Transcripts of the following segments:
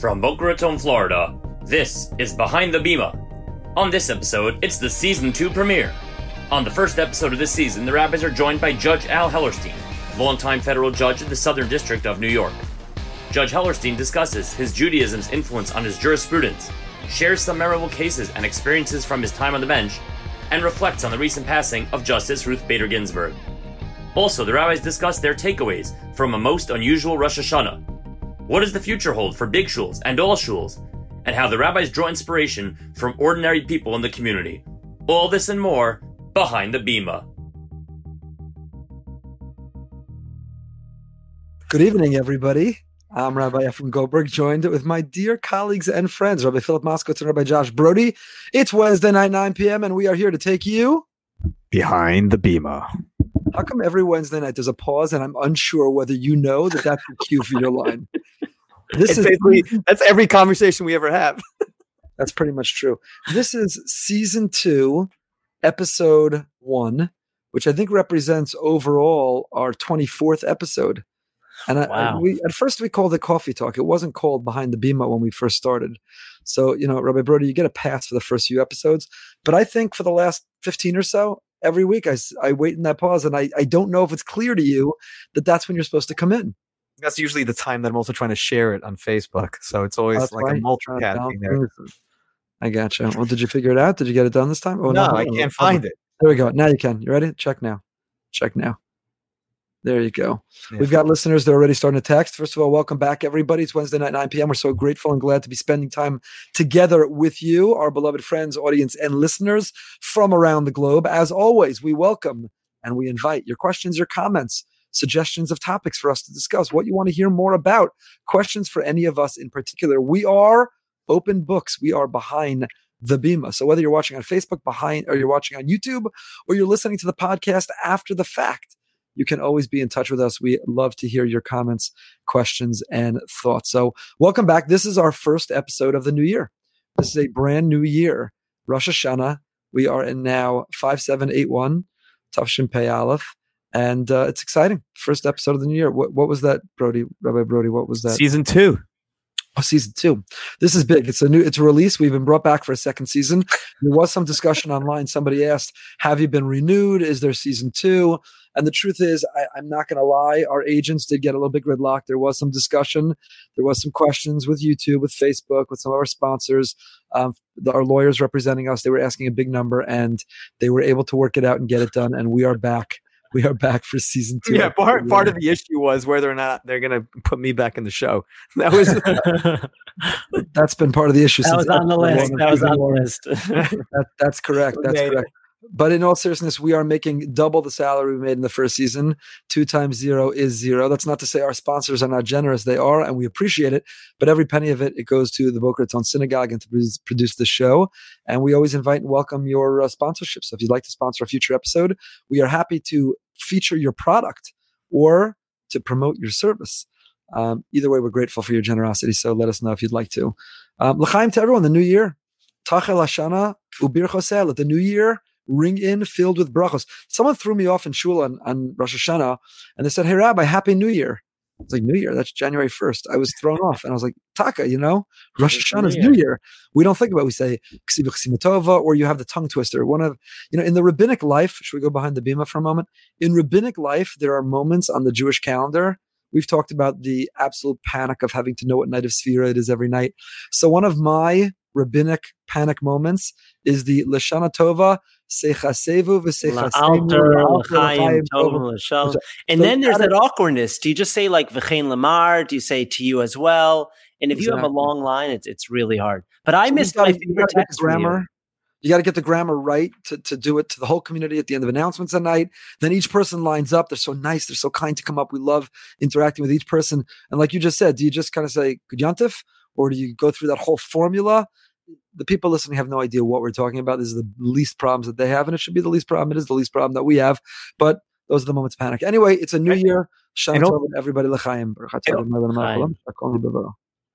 From Boca Raton, Florida, this is Behind the Bima. On this episode, it's the season 2 premiere. On the first episode of this season, the rabbis are joined by Judge Al Hellerstein, longtime federal judge of the Southern District of New York. Judge Hellerstein discusses his Judaism's influence on his jurisprudence, shares some memorable cases and experiences from his time on the bench, and reflects on the recent passing of Justice Ruth Bader Ginsburg. Also, the rabbis discuss their takeaways from a most unusual Rosh Hashanah. What does the future hold for big shuls and all shuls, and how the rabbis draw inspiration from ordinary people in the community. All this and more behind the Bima. Good evening, everybody. I'm Rabbi Ephraim Goldberg, joined with my dear colleagues and friends, Rabbi Philip Moskowitz and Rabbi Josh Brody. It's Wednesday night, 9 p.m., and we are here to take you behind the Bima. How come every Wednesday night there's a pause and I'm unsure whether you know that that's the cue for your line? This it's is basically that's every conversation we ever have. that's pretty much true. This is season two, episode one, which I think represents overall our 24th episode. And wow. I, we, at first we called it Coffee Talk. It wasn't called Behind the Bima when we first started. So, you know, Rabbi Brody, you get a pass for the first few episodes. But I think for the last 15 or so, every week I, I wait in that pause and I, I don't know if it's clear to you that that's when you're supposed to come in. That's usually the time that I'm also trying to share it on Facebook. So it's always that's like right. a multicasting there. I gotcha. Well, did you figure it out? Did you get it done this time? Oh, no, no I can't find it. There we go. Now you can. You ready? Check now. Check now. There you go. Yeah. We've got listeners that are already starting to text. First of all, welcome back, everybody. It's Wednesday night, 9 p.m. We're so grateful and glad to be spending time together with you, our beloved friends, audience, and listeners from around the globe. As always, we welcome and we invite your questions, your comments, suggestions of topics for us to discuss, what you want to hear more about, questions for any of us in particular. We are open books. We are behind the Bima. So whether you're watching on Facebook behind or you're watching on YouTube or you're listening to the podcast after the fact, you can always be in touch with us. We love to hear your comments, questions, and thoughts. So, welcome back. This is our first episode of the new year. This is a brand new year, Rosh Hashanah. We are in now 5781, Tafshin Pei Aleph. And uh, it's exciting. First episode of the new year. What, what was that, Brody? Rabbi Brody, what was that? Season two. Oh, season two. This is big. It's a new. It's a release. We've been brought back for a second season. There was some discussion online. Somebody asked, "Have you been renewed? Is there season two? And the truth is, I, am not going to lie. Our agents did get a little bit gridlocked. There was some discussion. There was some questions with YouTube, with Facebook, with some of our sponsors. Um, the, our lawyers representing us, they were asking a big number, and they were able to work it out and get it done. And we are back we are back for season two. Yeah, part part of the issue was whether or not they're going to put me back in the show. That was that's been part of the issue. That was on the list. That was on the list. that, that's correct. That's correct. But in all seriousness, we are making double the salary we made in the first season. Two times zero is zero. That's not to say our sponsors are not generous. They are, and we appreciate it. But every penny of it, it goes to the Boca Raton Synagogue and to produce the show. And we always invite and welcome your uh, sponsorship. So if you'd like to sponsor a future episode, we are happy to feature your product or to promote your service. Um, either way, we're grateful for your generosity. So let us know if you'd like to. Um, L'chaim to everyone, the new year. Tachel Hashana Ubir. The new year ring in filled with brachos. Someone threw me off in shul on, on Rosh Hashanah and they said, Hey, Rabbi, Happy New Year. I was like, New Year, that's January 1st. I was thrown off and I was like, Taka, you know, Rosh Hashanah is New Year. We don't think about it. We say Ksimatova or you have the tongue twister. One of, you know, in the rabbinic life, should we go behind the Bima for a moment? In rabbinic life, there are moments on the Jewish calendar. We've talked about the absolute panic of having to know what night of Sphira it is every night. So one of my rabbinic panic moments is the Lashana Tova And then there's that awkwardness. Do you just say like V'chein Lamar? Do you say to you as well? And if exactly. you have a long line, it's it's really hard. But I so missed my favorite text grammar. You. you got to get the grammar right to, to do it to the whole community at the end of announcements at night. Then each person lines up. They're so nice. They're so kind to come up. We love interacting with each person. And like you just said, do you just kind of say Gudyantif? Or do you go through that whole formula? The people listening have no idea what we're talking about. This is the least problems that they have, and it should be the least problem. It is the least problem that we have, but those are the moments of panic. Anyway, it's a new year. everybody l'chaim.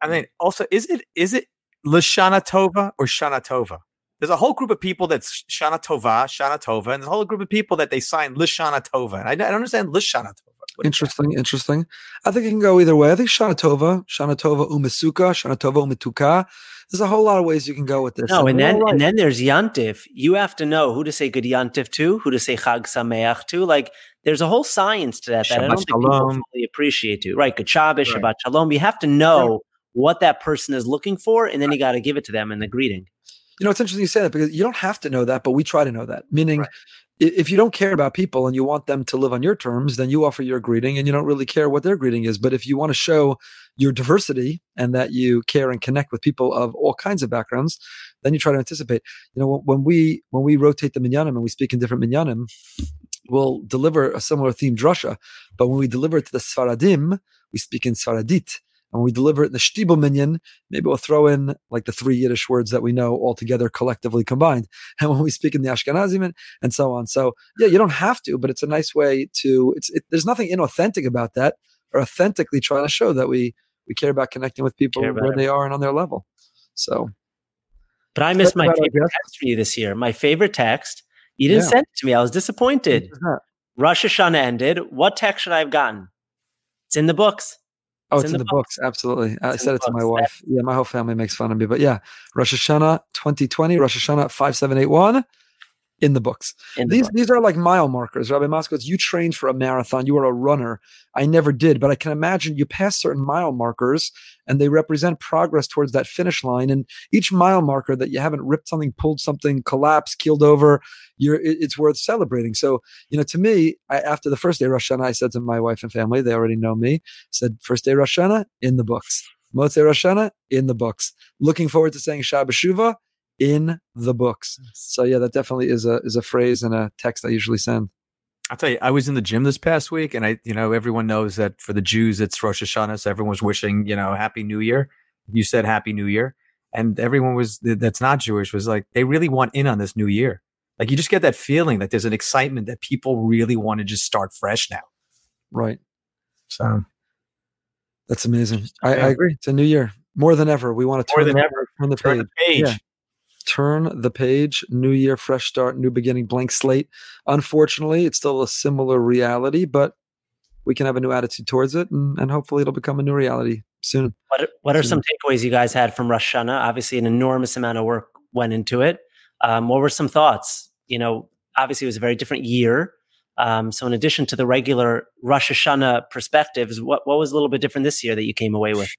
I mean, also, is it is it l'shana tova or shana tova? There's a whole group of people that's shana tova, shana tova, and there's a whole group of people that they sign l'shana tova. And I, I don't understand l'shana tova. Interesting, interesting. I think it can go either way. I think Shanatova, Shanatova Umisuka, Shanatova Umituka. There's a whole lot of ways you can go with this. No, and, and then and then there's Yantif. You have to know who to say good Yantif to, who to say Chag Sameach to. Like there's a whole science to that Shabbat that I don't think people fully appreciate to. Right, good Shabbos, right. Shabbat Shalom. You have to know what that person is looking for, and then you got to give it to them in the greeting. You know, it's interesting you say that because you don't have to know that, but we try to know that. Meaning, right if you don't care about people and you want them to live on your terms, then you offer your greeting and you don't really care what their greeting is. But if you want to show your diversity and that you care and connect with people of all kinds of backgrounds, then you try to anticipate. You know, when we when we rotate the minyanim and we speak in different minyanim, we'll deliver a similar theme drasha. But when we deliver it to the Sfaradim, we speak in Sfaradit. And when we deliver it in the Shtibel minyan, maybe we'll throw in like the three Yiddish words that we know all together collectively combined. And when we speak in the Ashkenazim and so on. So yeah, you don't have to, but it's a nice way to, it's, it, there's nothing inauthentic about that or authentically trying to show that we, we care about connecting with people where they are and on their level. So. But I missed my favorite text for you this year. My favorite text. You didn't yeah. send it to me. I was disappointed. Rosh Hashanah ended. What text should I have gotten? It's in the books. Oh, it's, it's in, in, the, books. books. Absolutely. It's I said it to my wife. Yeah, my whole family makes fun of me. But yeah, Rosh Hashanah 2020, Rosh Hashanah 5781 in the books. In the these book. these are like mile markers. Rabbi Moskowitz, you trained for a marathon. You were a runner. I never did, but I can imagine you pass certain mile markers and they represent progress towards that finish line. And each mile marker that you haven't ripped something, pulled something, collapsed, keeled over, you're it, it's worth celebrating. So, you know, to me, I, after the first day Rosh Hashanah, I said to my wife and family, they already know me, said, first day Rosh Hashanah, in the books. Motzei Rosh Hashanah, in the books. Looking forward to saying Shabbat Shuvah, in the books. So yeah, that definitely is a is a phrase and a text I usually send. I'll tell you, I was in the gym this past week, and I, you know, everyone knows that for the Jews it's Rosh Hashanah, so everyone was wishing, you know, Happy New Year. You said Happy New Year, and everyone was that's not Jewish was like they really want in on this new year. Like you just get that feeling that there's an excitement that people really want to just start fresh now. Right. So that's amazing. I, I, agree. It's a new year. More than ever, we want to turn more than the, ever turn the turn page. The page. Yeah turn the page. New year fresh start new beginning blank slate. Unfortunately it's still a similar reality but we can have a new attitude towards it and, and hopefully it'll become a new reality soon. What, what are some takeaways you guys had from Rosh Hashanah? obviously an enormous amount of work went into it. Um, what were some thoughts? You know obviously it was a very different year. Um, so in addition to the regular Rosh Hashanah perspectives what, what was a little bit different this year that you came away with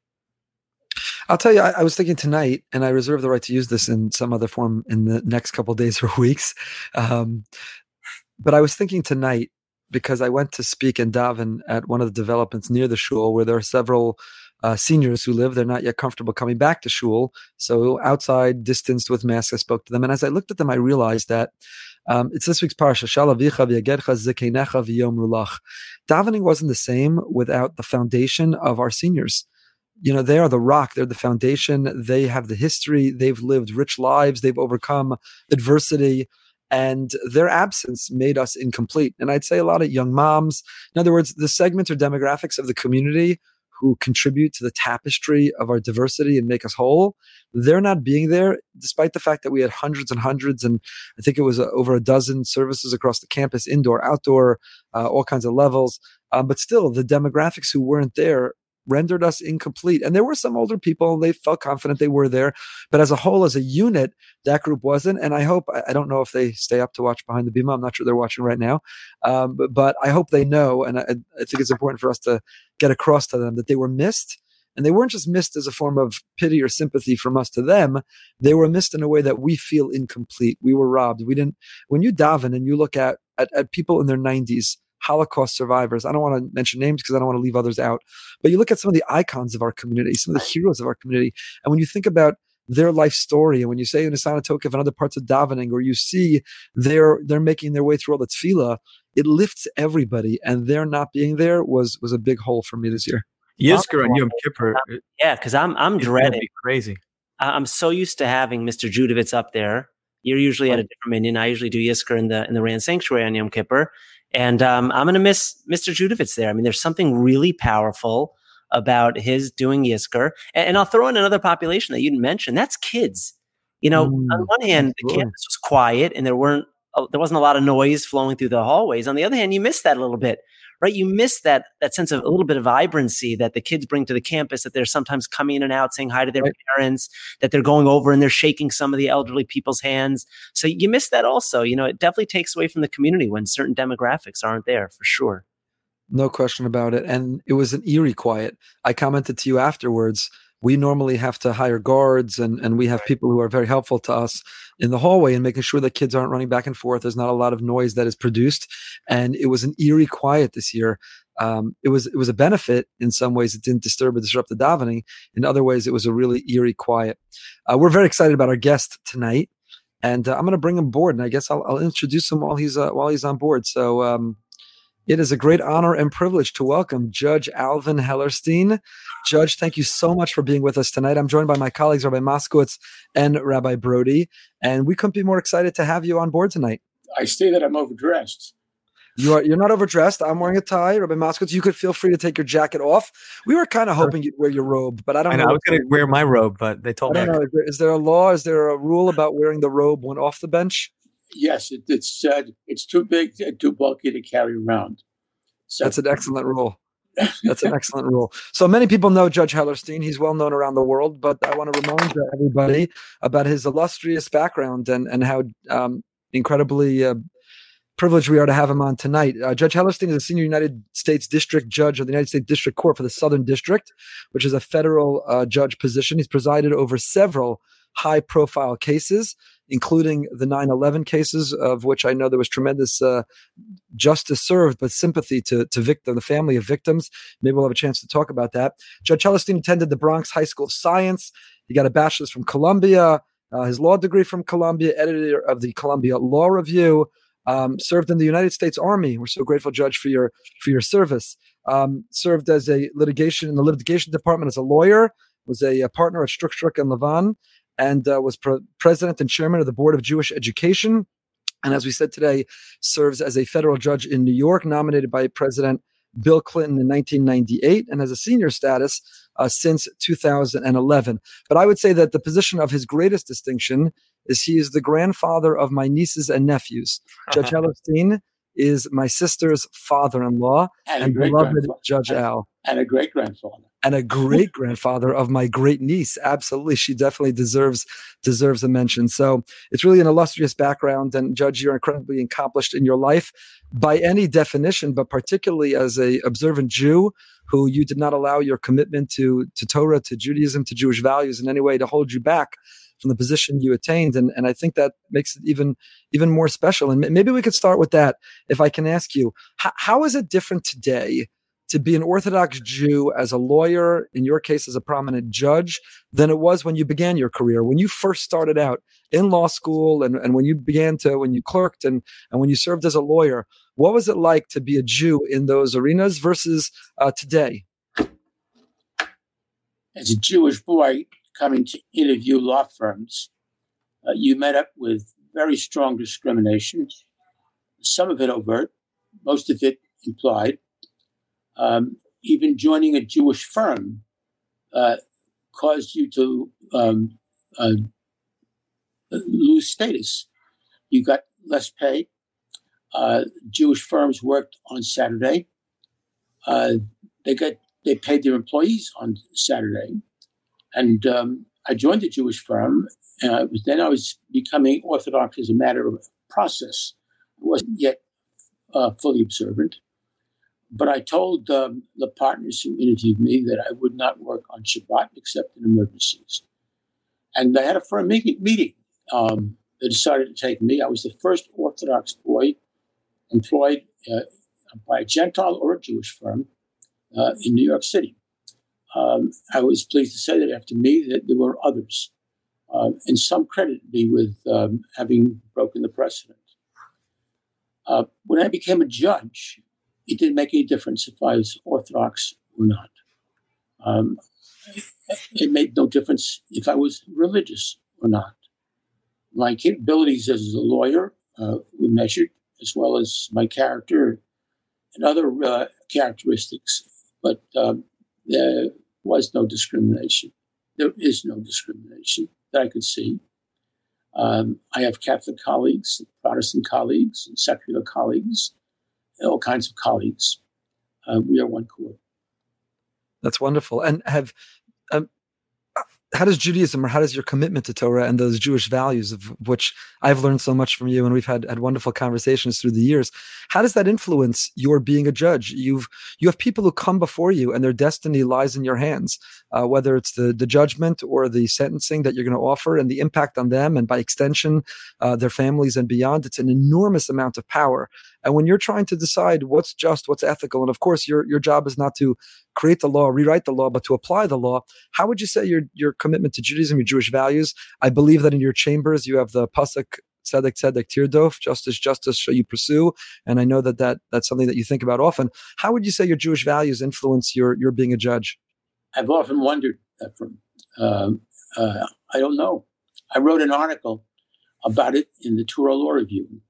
I'll tell you, I, I, was thinking tonight, and I reserve the right to use this in some other form in the next couple days or weeks. Um, but I was thinking tonight because I went to speak in daven at one of the developments near the shul where there are several uh, seniors who live. They're not yet comfortable coming back to shul. So outside, distanced with masks, I spoke to them. And as I looked at them, I realized that um, it's this week's parsha. Davening wasn't the same without the foundation of our seniors you know they are the rock they're the foundation they have the history they've lived rich lives they've overcome adversity and their absence made us incomplete. And i'd say a lot of young moms in other words the segments or demographics of the community who contribute to the tapestry of our diversity and make us whole they're not being there despite the fact that we had hundreds and hundreds and i think it was uh, over a dozen services across the campus indoor outdoor uh, all kinds of levels. Um, but still the demographics who weren't there rendered us incomplete. And there were some older people, they felt confident they were there. But as a whole, as a unit, that group wasn't. And I hope, I don't know if they stay up to watch Behind the Bima. I'm not sure they're watching right now. Um, but, but, I hope they know. And I, I think it's important for us to get across to them that they were missed. And they weren't just missed as a form of pity or sympathy from us to them. They were missed in a way that we feel incomplete. We were robbed. We didn't, when you daven and you look at, at, at people in their 90s, Holocaust survivors. I don't want to mention names because I don't want to leave others out. But you look at some of the icons of our community, some of the heroes of our community, and when you think about their life story, and when you say in Asana Tokef and other parts of davening, or you see they're they're making their way through all the tefillah, it lifts everybody, and their not being there was was a big hole for me this year. Yizkor and Yom Kippur. Yeah, because I'm I'm dreading. Crazy. I'm so used to having Mr. Judovitz up there. You're usually at a different minyan. I usually do Yizkor in the in the Rand Sanctuary on Yom Kippur, and um, I'm going to miss Mr. Judovitz there. I mean, there's something really powerful about his doing Yizkor. And, and, I'll throw in another population that you didn't mention. That's kids. You know, mm, on one hand, the campus was quiet and there weren't uh, there wasn't a lot of noise flowing through the hallways. On the other hand, you missed that a little bit, right? You miss that that sense of a little bit of vibrancy that the kids bring to the campus. That they're sometimes coming in and out, saying hi to their right. parents. That they're going over and they're shaking some of the elderly people's hands. So you miss that also. You know, it definitely takes away from the community when certain demographics aren't there for sure. No question about it. And it was an eerie quiet. I commented to you afterwards we normally have to hire guards and, and we have people who are very helpful to us in the hallway and making sure that kids aren't running back and forth. There's not a lot of noise that is produced. And it was an eerie quiet this year. Um, it was it was a benefit in some ways. It didn't disturb or disrupt the davening. In other ways, it was a really eerie quiet. Uh, we're very excited about our guest tonight, and uh, I'm going to bring him board, And I guess I'll, I'll introduce him while he's uh, while he's on board. So um, it is a great honor and privilege to welcome Judge Alvin Hellerstein. Judge, thank you so much for being with us tonight. I'm joined by my colleagues, Rabbi Moskowitz and Rabbi Brody, and we couldn't be more excited to have you on board tonight. I see that I'm overdressed. You are you're not overdressed. I'm wearing a tie, Rabbi Moskowitz. You could feel free to take your jacket off. We were kind of hoping you'd wear your robe, but I don't I know. I was going to wear my robe, but they told me. Know, is, there, is there a law? Is there a rule about wearing the robe when off the bench? Yes, it, it's uh, it's too big, and too bulky to carry around. So that's an excellent rule. That's an excellent rule. So many people know Judge Hellerstein. He's well known around the world, but I want to remind everybody about his illustrious background and and how um, incredibly uh, privileged we are to have him on tonight. Uh, Judge Hellerstein is a senior United States District Judge of the United States District Court for the Southern District, which is a federal uh, judge position. He's presided over several high profile cases, including the 9 11 cases, of which I know there was tremendous uh, justice served, but sympathy to, to victim, the family of victims. Maybe we'll have a chance to talk about that. Judge Hellerstein attended the Bronx High School of Science. He got a bachelor's from Columbia, uh, his law degree from Columbia, editor of the Columbia Law Review. Um, served in the United States Army. We're so grateful, Judge, for your for your service. Um, served as a litigation in the litigation department as a lawyer. Was a, a partner at Stroock and Lavan, and uh, was pre- president and chairman of the Board of Jewish Education. And as we said today, serves as a federal judge in New York, nominated by President Bill Clinton in 1998, and has a senior status uh, since 2011. But I would say that the position of his greatest distinction is he is the grandfather of my nieces and nephews. Judge Hellerstein is my sister's father-in-law and, and beloved Judge Al. And a great grandfather and a great grandfather of my great niece. Absolutely, she definitely deserves deserves a mention. So it's really an illustrious background, and Judge, you're incredibly accomplished in your life by any definition, but particularly as a observant Jew who you did not allow your commitment to to Torah, to Judaism, to Jewish values in any way to hold you back from the position you attained and, and i think that makes it even even more special and maybe we could start with that if i can ask you how, how is it different today to be an Orthodox Jew as a lawyer, in your case as a prominent judge, than it was when you began your career, when you first started out in law school and, and when you began to, when you clerked and, and when you served as a lawyer. What was it like to be a Jew in those arenas versus uh, today? As a Jewish boy coming to interview law firms, uh, you met up with very strong discrimination, some of it overt, most of it implied um, even joining a Jewish firm uh, caused you to um, uh, lose status. You got less pay. Uh, Jewish firms worked on Saturday. Uh, they got they paid their employees on Saturday, and um, I joined a Jewish firm. Uh, then I was becoming Orthodox as a matter of process. I wasn't yet uh, fully observant. But I told um, the partners who interviewed me that I would not work on Shabbat except in emergencies. And they had a firm meeting. Um, they decided to take me. I was the first Orthodox boy employed uh, by a Gentile or a Jewish firm uh, in New York City. Um, I was pleased to say that after me, that there were others, uh, and some credit me with um, having broken the precedent. Uh, when I became a judge, it didn't make any difference if I was Orthodox or not. Um, it made no difference if I was religious or not. My capabilities as a lawyer uh, were measured, as well as my character and other uh, characteristics, but um, there was no discrimination. There is no discrimination that I could see. Um, I have Catholic colleagues, Protestant colleagues, and secular colleagues, all kinds of colleagues. Uh, we are one court. That's wonderful. And have um, how does Judaism or how does your commitment to Torah and those Jewish values of which I've learned so much from you and we've had, had wonderful conversations through the years, how does that influence your being a judge? You've you have people who come before you and their destiny lies in your hands, uh, whether it's the the judgment or the sentencing that you're going to offer and the impact on them and by extension uh, their families and beyond. It's an enormous amount of power. And when you're trying to decide what's just, what's ethical, and of course your your job is not to create the law, rewrite the law, but to apply the law. How would you say your your commitment to Judaism, your Jewish values? I believe that in your chambers you have the pasuk tzedek tzedek tirdof, justice justice shall you pursue, and I know that, that that's something that you think about often. How would you say your Jewish values influence your your being a judge? I've often wondered that from. Um, uh, I don't know. I wrote an article about it in the Touro Law Review,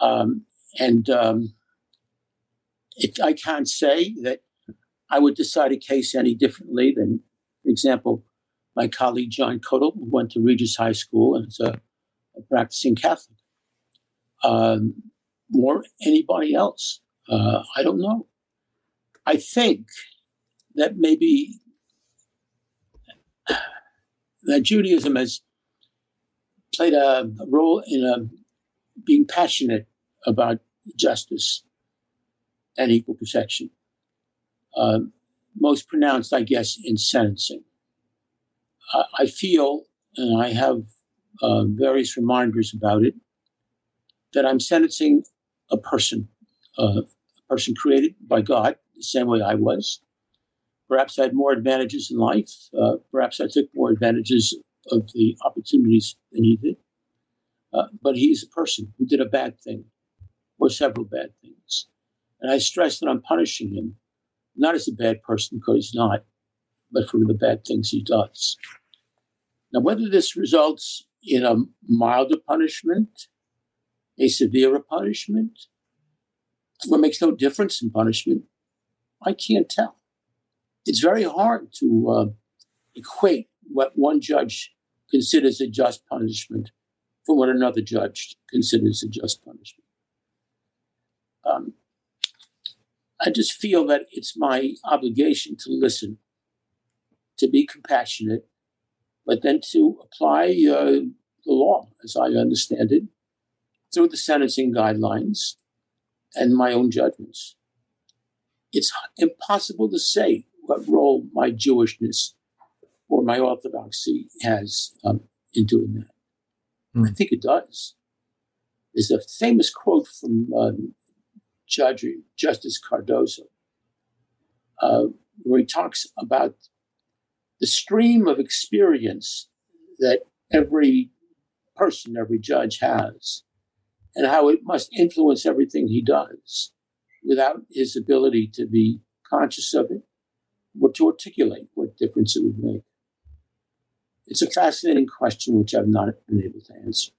um, and um, it, I can't say that I would decide a case any differently than, for example, my colleague John Koeltl, who went to Regis High School and is a, a practicing Catholic, um, or anybody else. Uh, I don't know. I think that maybe that Judaism has played a, role in a, being passionate about justice and equal protection uh, most pronounced, I guess, in sentencing. Uh, I feel, and I have uh, various reminders about it, that I'm sentencing a person, uh, a person created by God, the same way I was. Perhaps I had more advantages in life. Uh, perhaps I took more advantages of the opportunities than he did. Uh, but he is a person who did a bad thing or several bad things. And I stress that I'm punishing him not as a bad person, because he's not, but for the bad things he does. Now, whether this results in a milder punishment, a severer punishment, what makes no difference in punishment, I can't tell. It's very hard to uh, equate what one judge considers a just punishment from what another judge considers a just punishment. Um, I just feel that it's my obligation to listen, to be compassionate, but then to apply uh, the law as I understand it through the sentencing guidelines and my own judgments. It's impossible to say what role my Jewishness or my orthodoxy has um, in doing that. Mm. I think it does. There's a famous quote from um, Judge Justice Cardozo, uh, where he talks about the stream of experience that every person, every judge has, and how it must influence everything he does without his ability to be conscious of it or to articulate what difference it would make. It's a fascinating question which I've not been able to answer.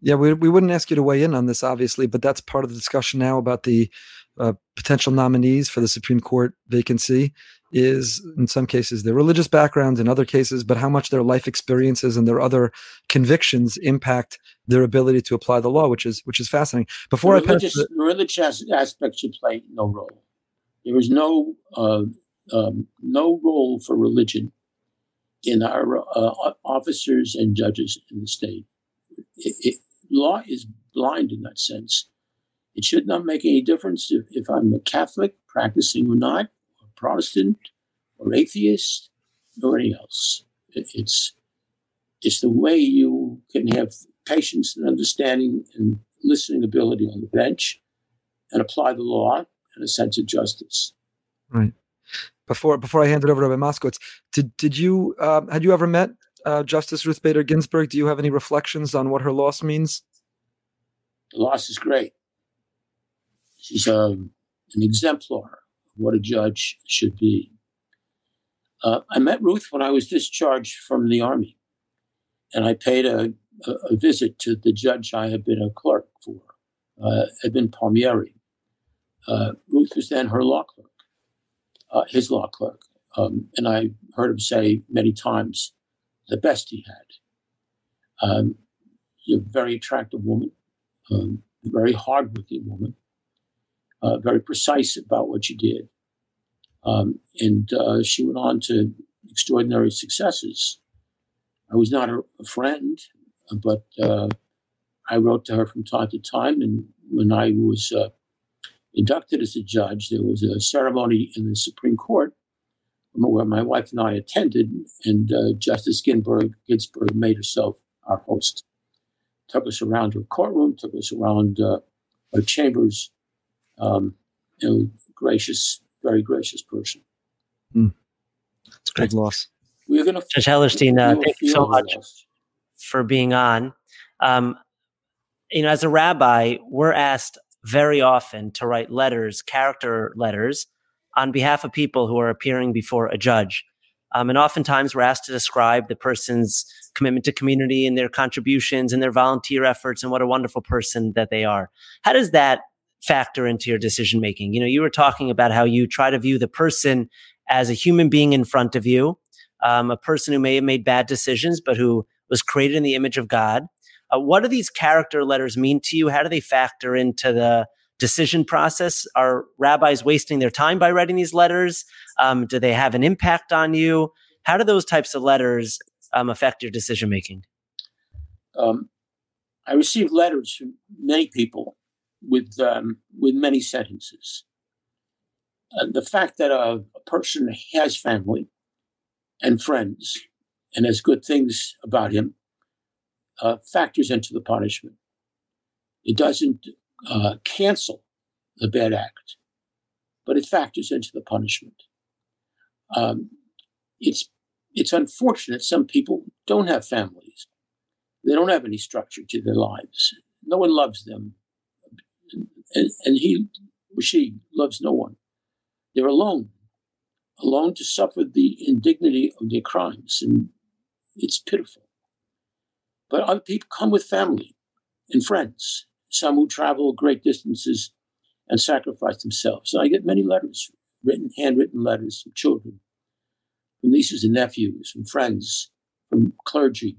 Yeah, we, we wouldn't ask you to weigh in on this, obviously, but that's part of the discussion now about the uh, potential nominees for the Supreme Court vacancy. Is in some cases their religious backgrounds, in other cases, but how much their life experiences and their other convictions impact their ability to apply the law, which is which is fascinating. Before the religious, I pass the religious aspect should play no role. There is no uh, um, no role for religion in our uh, officers and judges in the state. It, it, law is blind in that sense. It should not make any difference if, if I'm a Catholic practicing or not, or Protestant, or atheist, or anything else. It, it's it's the way you can have patience and understanding and listening ability on the bench and apply the law and a sense of justice. Right. Before before I hand it over to Rabbi Moskowitz, did did you uh, had you ever met uh, Justice Ruth Bader Ginsburg, do you have any reflections on what her loss means? The loss is great. She's a, um, an exemplar of what a judge should be. Uh, I met Ruth when I was discharged from the Army, and I paid a, a, a visit to the judge I had been a clerk for, uh, Edmund Palmieri. Uh, Ruth was then her law clerk, uh, his law clerk. Um, and I heard him say many times, the best he had. Um, a very attractive woman, um, a very hardworking woman, uh, very precise about what she did. Um, and uh, she went on to extraordinary successes. I was not a, friend, but uh, I wrote to her from time to time. And when I was uh, inducted as a judge, there was a ceremony in the Supreme Court where my wife and I attended, and uh, Justice Ginsburg, Ginsburg made herself our host. Took us around her courtroom, took us around uh, her chambers. Um, you know, gracious, very gracious person. Mm. It's a great loss. We're going to. Judge Hellerstein, uh, thank you so much lost. for being on. Um, you know, as a rabbi, we're asked very often to write letters, character letters, on behalf of people who are appearing before a judge. Um, and oftentimes we're asked to describe the person's commitment to community and their contributions and their volunteer efforts and what a wonderful person that they are. How does that factor into your decision making? You know, you were talking about how you try to view the person as a human being in front of you, um, a person who may have made bad decisions, but who was created in the image of God. Uh, what do these character letters mean to you? How do they factor into the decision process? Are rabbis wasting their time by writing these letters? Um, do they have an impact on you? How do those types of letters um, affect your decision making? Um, I received letters from many people with um, with many sentences. Uh, the fact that a, a person has family and friends and has good things about him uh, factors into the punishment. It doesn't uh, cancel the bad act, but it factors into the punishment. Um, it's it's unfortunate some people don't have families. They don't have any structure to their lives. No one loves them, and, and he or she loves no one. They're alone, alone to suffer the indignity of their crimes, and it's pitiful. But other people come with family and friends, some who travel great distances and sacrifice themselves. So I get many letters, written, handwritten letters from children, from nieces and nephews, from friends, from clergy.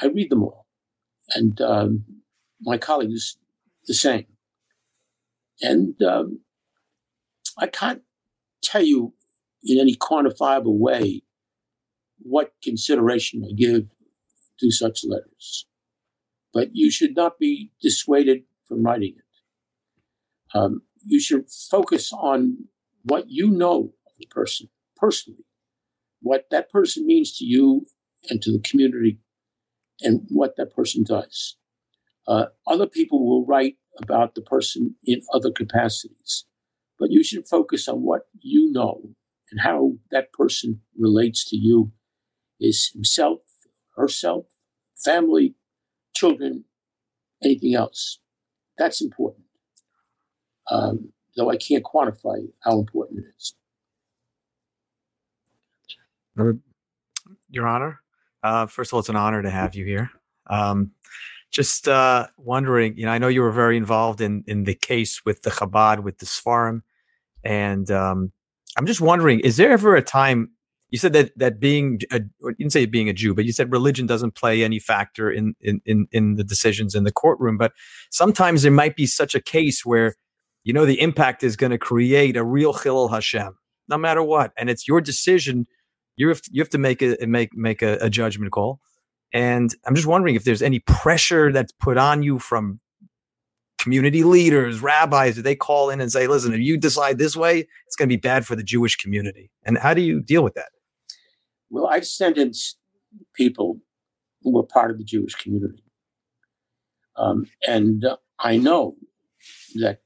I read them all. And um, my colleagues, the same. And um, I can't tell you in any quantifiable way what consideration I give to such letters. But you should not be dissuaded from writing it. Um, you should focus on what you know of the person personally, what that person means to you and to the community, and what that person does. Uh, other people will write about the person in other capacities, but you should focus on what you know and how that person relates to you is himself, herself, family, children, anything else. That's important. Um, though I can't quantify how important it is. Your Honor, uh, first of all, it's an honor to have you here. Um, just uh, wondering, you know, I know you were very involved in in the case with the Chabad with the Sfarim, and um, I'm just wondering, is there ever a time you said that that being a, you didn't say being a Jew, but you said religion doesn't play any factor in in in, the decisions in the courtroom. But sometimes there might be such a case where you know the impact is going to create a real chilul Hashem, no matter what, and it's your decision. You have to, you have to make a make make a, a judgment call. And I'm just wondering if there's any pressure that's put on you from community leaders, rabbis, do they call in and say, listen, if you decide this way, it's going to be bad for the Jewish community? And how do you deal with that? Well, I've sentenced people who were part of the Jewish community. Um, and uh, I know that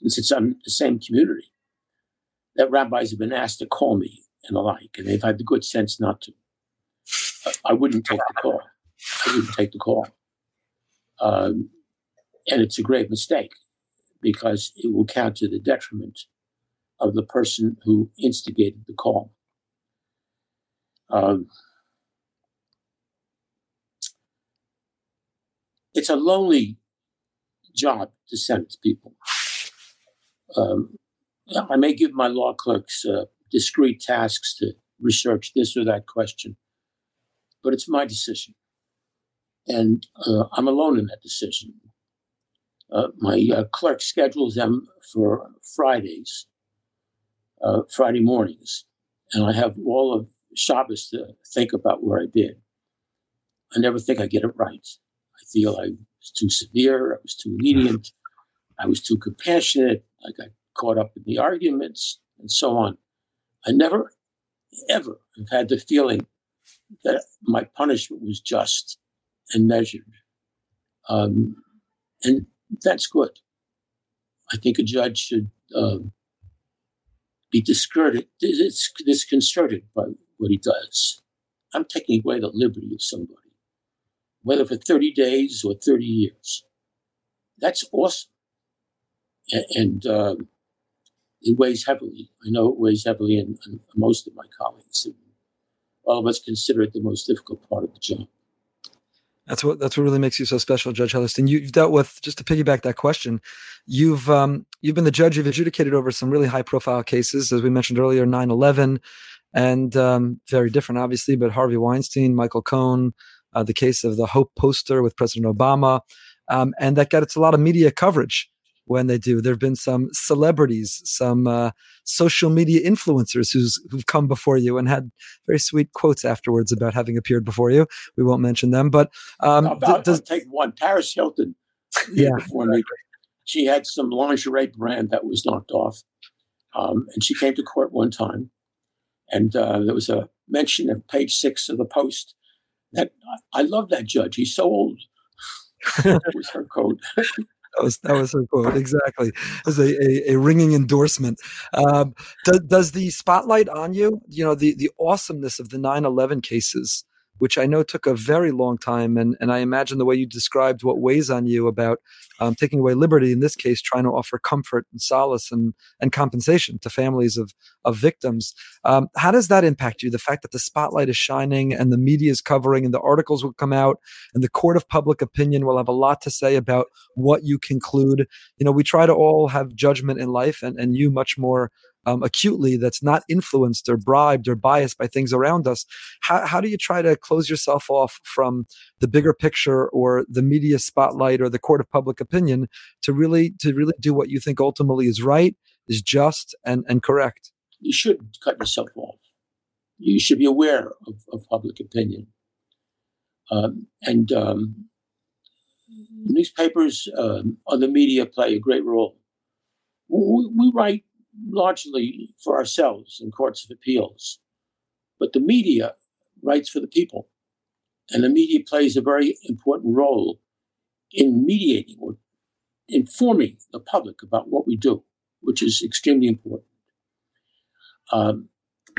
since it's on the same community, that rabbis have been asked to call me and the like, and they've had the good sense not to. I wouldn't take the call. I wouldn't take the call. Um, and it's a great mistake because it will count to the detriment of the person who instigated the call. Um, it's a lonely job to sentence people. Um, I may give my law clerks uh, discrete tasks to research this or that question, but it's my decision. and uh, I'm alone in that decision. Uh, my uh, clerk schedules them for Fridays, uh, Friday mornings, and I have all of Shabbos to think about where I did. I never think I get it right. I feel I was too severe, I was too lenient, I was too compassionate, I got caught up in the arguments, and so on. I never, ever have had the feeling that my punishment was just and measured. Um, and that's good. I think a judge should um, be disconcerted, disconcerted by what he does. I'm taking away the liberty of somebody, whether for 30 days or 30 years. That's awesome. And, and um, it weighs heavily. I know it weighs heavily in, in most of my colleagues. All of us consider it the most difficult part of the job. That's what that's what really makes you so special, Judge Hellerstein. You've dealt with just to piggyback that question. You've um, you've been the judge. You've adjudicated over some really high profile cases, as we mentioned earlier, 9-11, and um, very different, obviously, but Harvey Weinstein, Michael Cohen, uh, the case of the Hope poster with President Obama, um, and that got it's a lot of media coverage when they do. There have been some celebrities, some uh, social media influencers who's who've come before you and had very sweet quotes afterwards about having appeared before you. We won't mention them, but um, about, does, take one. Paris Hilton, yeah, before me, she had some lingerie brand that was knocked off, um, and she came to court one time, and uh, there was a mention of page six of the Post that I love that judge. He's so old. that was her quote. that was that was her quote exactly as a, a, a, ringing endorsement. Um, does, does the spotlight on you, you know, the the awesomeness of the 9/11 cases which I know took a very long time. And, and I imagine the way you described what weighs on you about um, taking away liberty, in this case, trying to offer comfort and solace and, and compensation to families of, of victims. Um, how does that impact you? The fact that the spotlight is shining and the media is covering and the articles will come out and the court of public opinion will have a lot to say about what you conclude. You know, we try to all have judgment in life and, and you much more um, acutely that's not influenced or bribed or biased by things around us how, how do you try to close yourself off from the bigger picture or the media spotlight or the court of public opinion to really to really do what you think ultimately is right is just and and correct? You should cut yourself off. You should be aware of, of public opinion. Um, and um, newspapers um, the media play a great role. We, we write largely for ourselves in courts of appeals. But the media writes for the people. And the media plays a very important role in mediating or informing the public about what we do, which is extremely important. Um,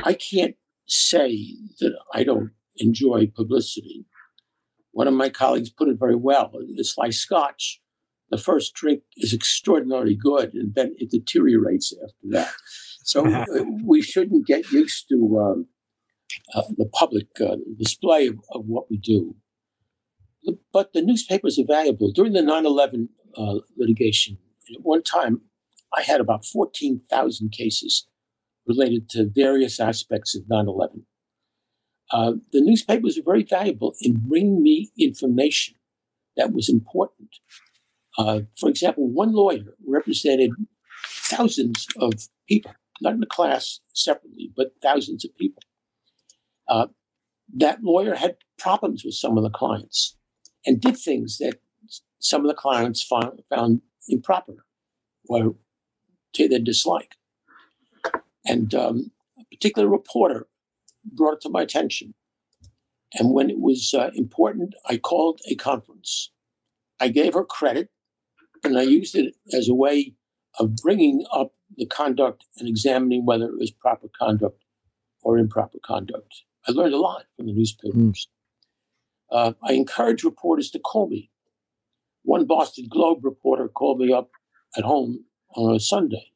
I can't say that I don't enjoy publicity. One of my colleagues put it very well. It's like scotch the first drink is extraordinarily good and then it deteriorates after that. So uh, we shouldn't get used to um, uh, the public uh, display of, of, what we do. But the newspapers are valuable. During the 9 11 uh, litigation, at one time, I had about 14,000 cases related to various aspects of 9 11. Uh, the newspapers are very valuable in bringing me information that was important uh, for example, one lawyer represented thousands of people, not in the class separately, but thousands of people. Uh, that lawyer had problems with some of the clients and did things that some of the clients found, found improper or to their dislike. And um, a particular reporter brought it to my attention. And when it was uh, important, I called a conference. I gave her credit and I used it as a way of bringing up the conduct and examining whether it was proper conduct or improper conduct. I learned a lot from the newspapers. Mm. Uh, I encourage reporters to call me. One Boston Globe reporter called me up at home on a Sunday,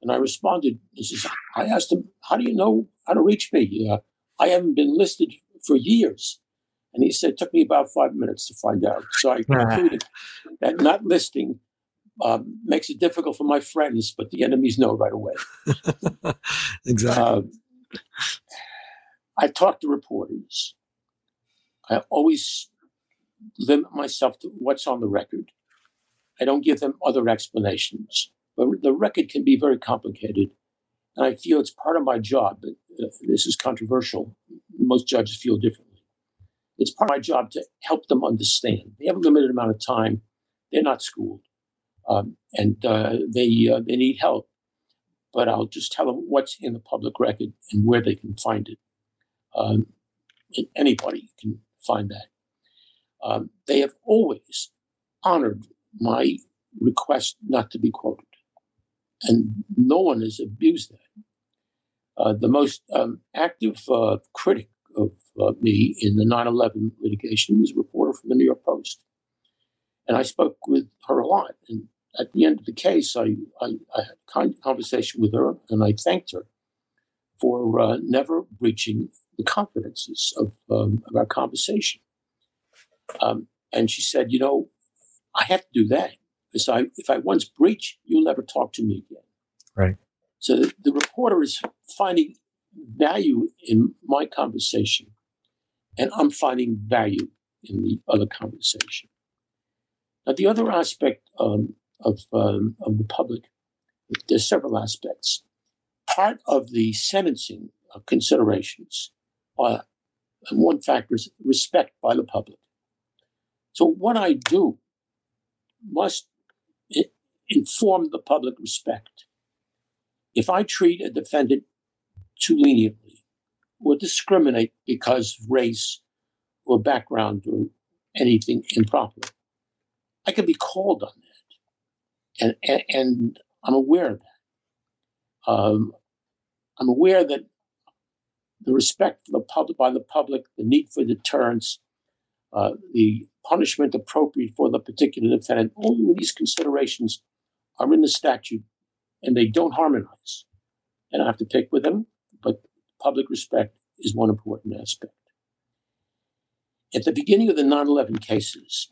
and I responded. He says, I asked him, How do you know how to reach me? Uh, I haven't been listed for years. And he said, it took me about five minutes to find out. So I concluded that not listing um, makes it difficult for my friends, but the enemies know right away. exactly. Uh, I talk to reporters. I always limit myself to what's on the record. I don't give them other explanations. But the record can be very complicated. And I feel it's part of my job. But, uh, this is controversial. Most judges feel differently. It's part of my job to help them understand. They have a limited amount of time. They're not schooled. Um, and uh, they, uh, they need help. But I'll just tell them what's in the public record and where they can find it. Um, anybody can find that. Um, they have always honored my request not to be quoted, and no one has abused that. Uh, the most um, active uh, critic of uh, me in the 9 11 litigation He was a reporter from the New York Post. And I spoke with her a lot. And at the end of the case, I, I, I had a kind of conversation with her and I thanked her for uh, never breaching the confidences of, um, of our conversation. Um, and she said, You know, I have to do that because I, if I once breach, you'll never talk to me again. Right. So the, the reporter is finding value in my conversation, and I'm finding value in the other conversation. Now, the other aspect um, of, um, of the public, there's several aspects. Part of the sentencing considerations are, and one factor is respect by the public. So what I do must inform the public respect. If I treat a defendant too leniently or discriminate because of race or background or anything improper, I can be called on that. And, and, and I'm aware of that. Um, I'm aware that the respect for the public by the public, the need for deterrence, uh, the punishment appropriate for the particular defendant. All of these considerations are in the statute and they don't harmonize. And I have to pick with them, public respect is one important aspect. At the beginning of the 9 11 cases,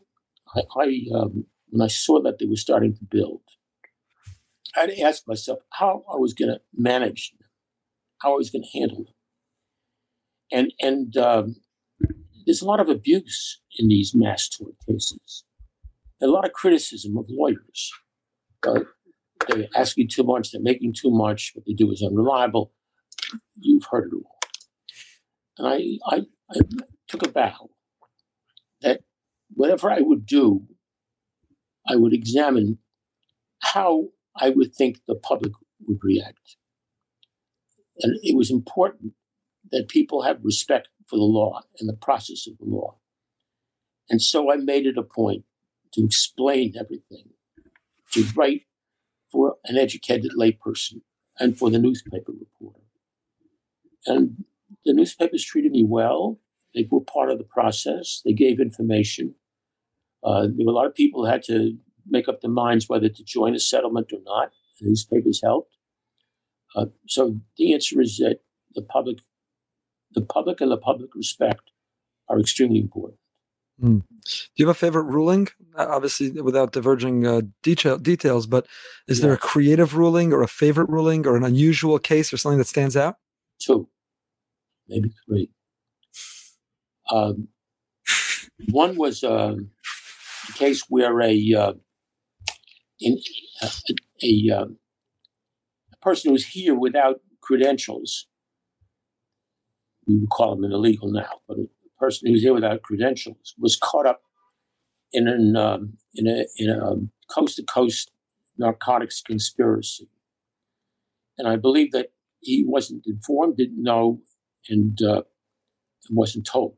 I, I um, when I saw that they were starting to build, I had to ask myself how I was going to manage them, how I was going to handle them. And, and um, there's a lot of abuse in these mass tort cases. A lot of criticism of lawyers. Uh, they're asking too much, they're making too much, what they do is unreliable. You've heard it all. And I, I, I took a vow that whatever I would do, I would examine how I would think the public would react. And it was important that people have respect for the law and the process of the law. And so I made it a point to explain everything, to write for an educated layperson and for the newspaper reporter. And the newspapers treated me well. They were part of the process. They gave information. Uh, there were a lot of people who had to make up their minds whether to join a settlement or not. The newspapers helped. Uh, so the answer is that the public the public and the public respect are extremely important. Mm. Do you have a favorite ruling? Uh, obviously, without diverging uh, detail, details, but is yeah. there a creative ruling or a favorite ruling or an unusual case or something that stands out? Two, maybe three. Um, one was uh, a case where a uh, in, a, a, uh, a person who was here without credentials we would call him an illegal now, but a person who's here without credentials was caught up in an um, in a in a coast to coast narcotics conspiracy, and I believe that he wasn't informed, didn't know, and uh, wasn't told,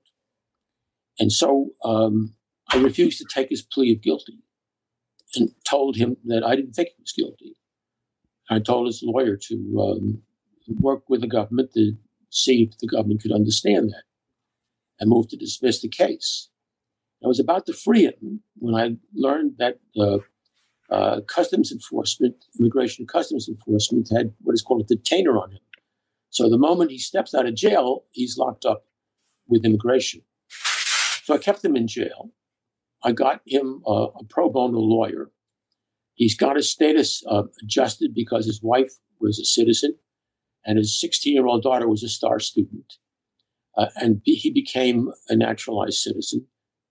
and so um, I refused to take his plea of guilty, and told him that I didn't think he was guilty. I told his lawyer to um, work with the government to see if the government could understand that and move to dismiss the case. I was about to free him when I learned that uh, uh, Customs Enforcement, Immigration Customs Enforcement, had what is called a detainer on him. So the moment he steps out of jail, he's locked up with immigration. So I kept him in jail. I got him uh, a pro bono lawyer. He's got his status uh, adjusted because his wife was a citizen and his 16 year old daughter was a star student. Uh, and be, he became a naturalized citizen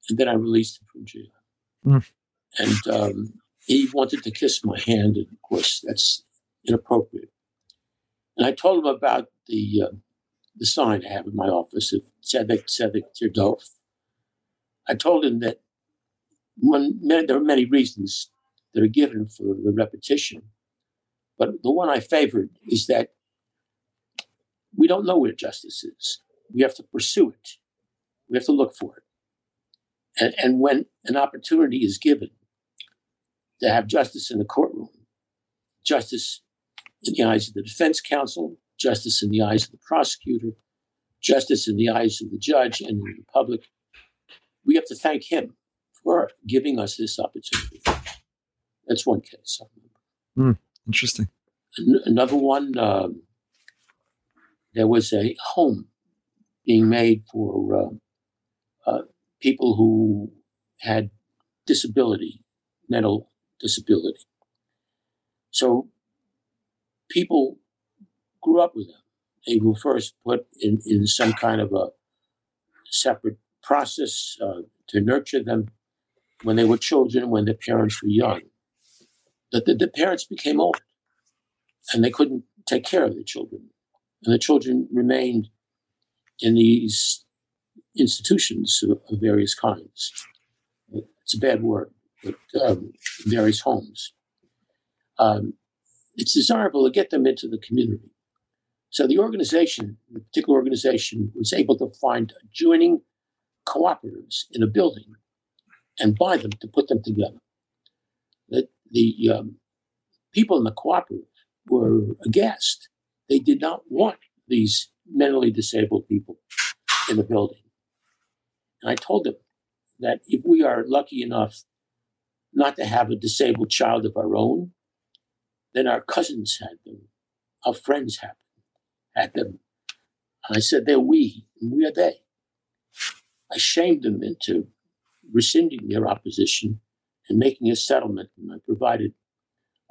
and then I released him from jail. Mm. And um, he wanted to kiss my hand, and of course, that's inappropriate. And I told him about the uh, the sign I have in my office of Tzedek Tzedek Tirdof. I told him that there are many reasons that are given for the repetition, but the one I favored is that we don't know where justice is. We have to pursue it. We have to look for it. And, and when an opportunity is given to have justice in the courtroom, justice in the eyes of the defense counsel, justice in the eyes of the prosecutor, justice in the eyes of the judge and the public, we have to thank him for giving us this opportunity. That's one case. Mm, interesting. An- another one, um, there was a home being made for uh, uh, people who had disability, mental disability. So people grew up with them. They were first put in, in some kind of a separate process uh, to nurture them when they were children, when their parents were young. That the, the parents became old and they couldn't take care of the children. And the children remained in these institutions of, of various kinds. It's a bad word, but um, various homes. Um, it's desirable to get them into the community. So the organization, the particular organization, was able to find adjoining cooperatives in a building and buy them to put them together. The, the um, people in the cooperative were aghast. They did not want these mentally disabled people in the building. And I told them that if we are lucky enough not to have a disabled child of our own, then our cousins had them, our friends had them. Had them. And I said, they're we, and we are they. I shamed them into rescinding their opposition and making a settlement. And I provided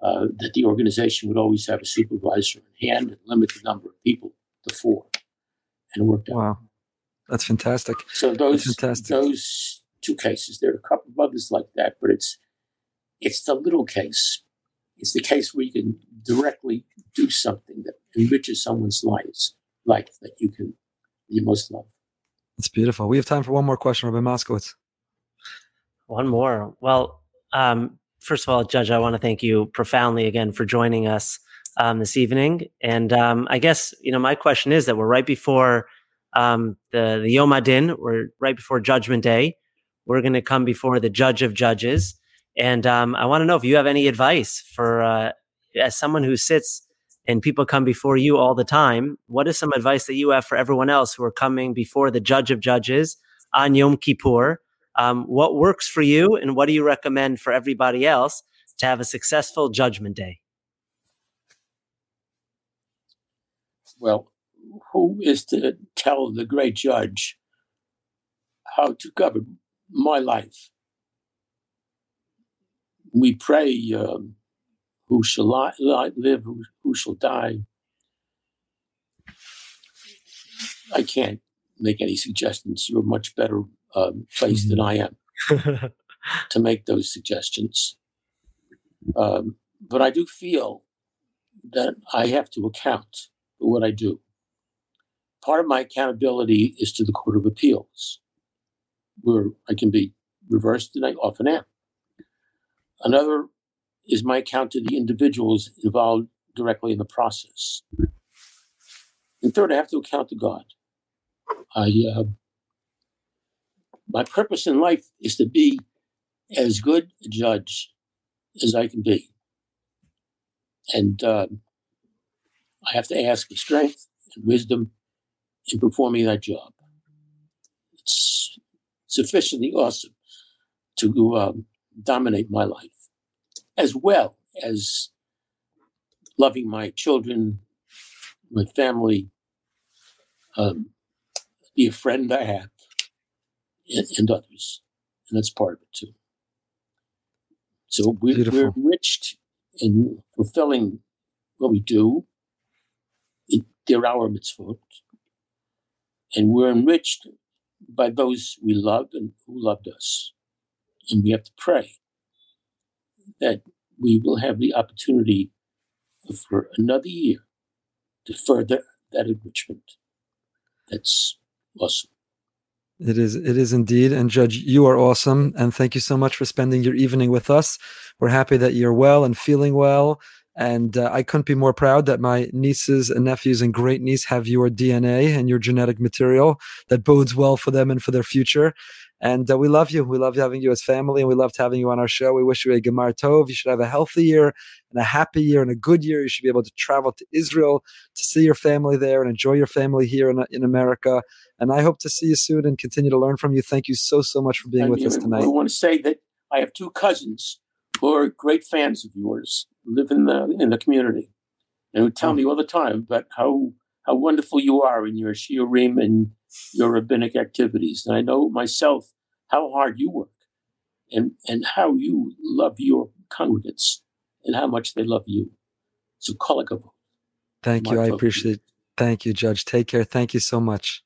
uh, that the organization would always have a supervisor in hand and limit the number of people to four. And it worked out. Wow. That's fantastic. So those fantastic. those two cases, there are a couple of others like that, but it's it's the little case. It's the case where you can directly do something that enriches someone's lives, life that you can you most love. That's beautiful. We have time for one more question, Rabbi Moskowitz. One more. Well, um, first of all, Judge, I want to thank you profoundly again for joining us um, this evening. And um, I guess you know my question is that we're right before um, the the Yom HaDin, we're right before Judgment Day. We're going to come before the Judge of Judges, and um, I want to know if you have any advice for uh, as someone who sits and people come before you all the time. What is some advice that you have for everyone else who are coming before the Judge of Judges on Yom Kippur? Um, what works for you, and what do you recommend for everybody else to have a successful Judgment Day? Well, who is to tell the great judge how to govern my life? We pray, um, who shall live, who, who shall die. I can't make any suggestions. You're much better um, placed than I am to make those suggestions. Um, but I do feel that I have to account for what I do. Part of my accountability is to the Court of Appeals, where I can be reversed, and I often am. Another is my account to the individuals involved directly in the process. And third, I have to account to God. I, uh, my purpose in life is to be as good a judge as I can be. And uh, I have to ask for strength and wisdom in performing that job. It's sufficiently awesome to um, dominate my life, as well as loving my children, my family, um, be a friend I have, and, and, others. And that's part of it too. So we're, we're enriched in fulfilling what we do they're our mitzvot. And we're enriched by those we love and who loved us. And we have to pray that we will have the opportunity for another year to further that enrichment. That's awesome. It is, it is indeed. And Judge, you are awesome. And thank you so much for spending your evening with us. We're happy that you're well and feeling well. And uh, I couldn't be more proud that my nieces and nephews and great niece have your DNA and your genetic material that bodes well for them and for their future. And uh, we love you. We love having you as family, and we loved having you on our show. We wish you a Gemar Tov. You should have a healthy year and a happy year and a good year. You should be able to travel to Israel to see your family there and enjoy your family here in, in America. And I hope to see you soon and continue to learn from you. Thank you so, so much for being with us tonight. I want to say that I have two cousins who are great fans of yours, live in the in the community, and who tell oh. me all the time about how how wonderful you are in your shiurim and your rabbinic activities. And I know myself how hard you work, and and how you love your congregants, and how much they love you. So kol hakavod. Thank you. I appreciate it. Thank you, Judge. Take care. Thank you so much.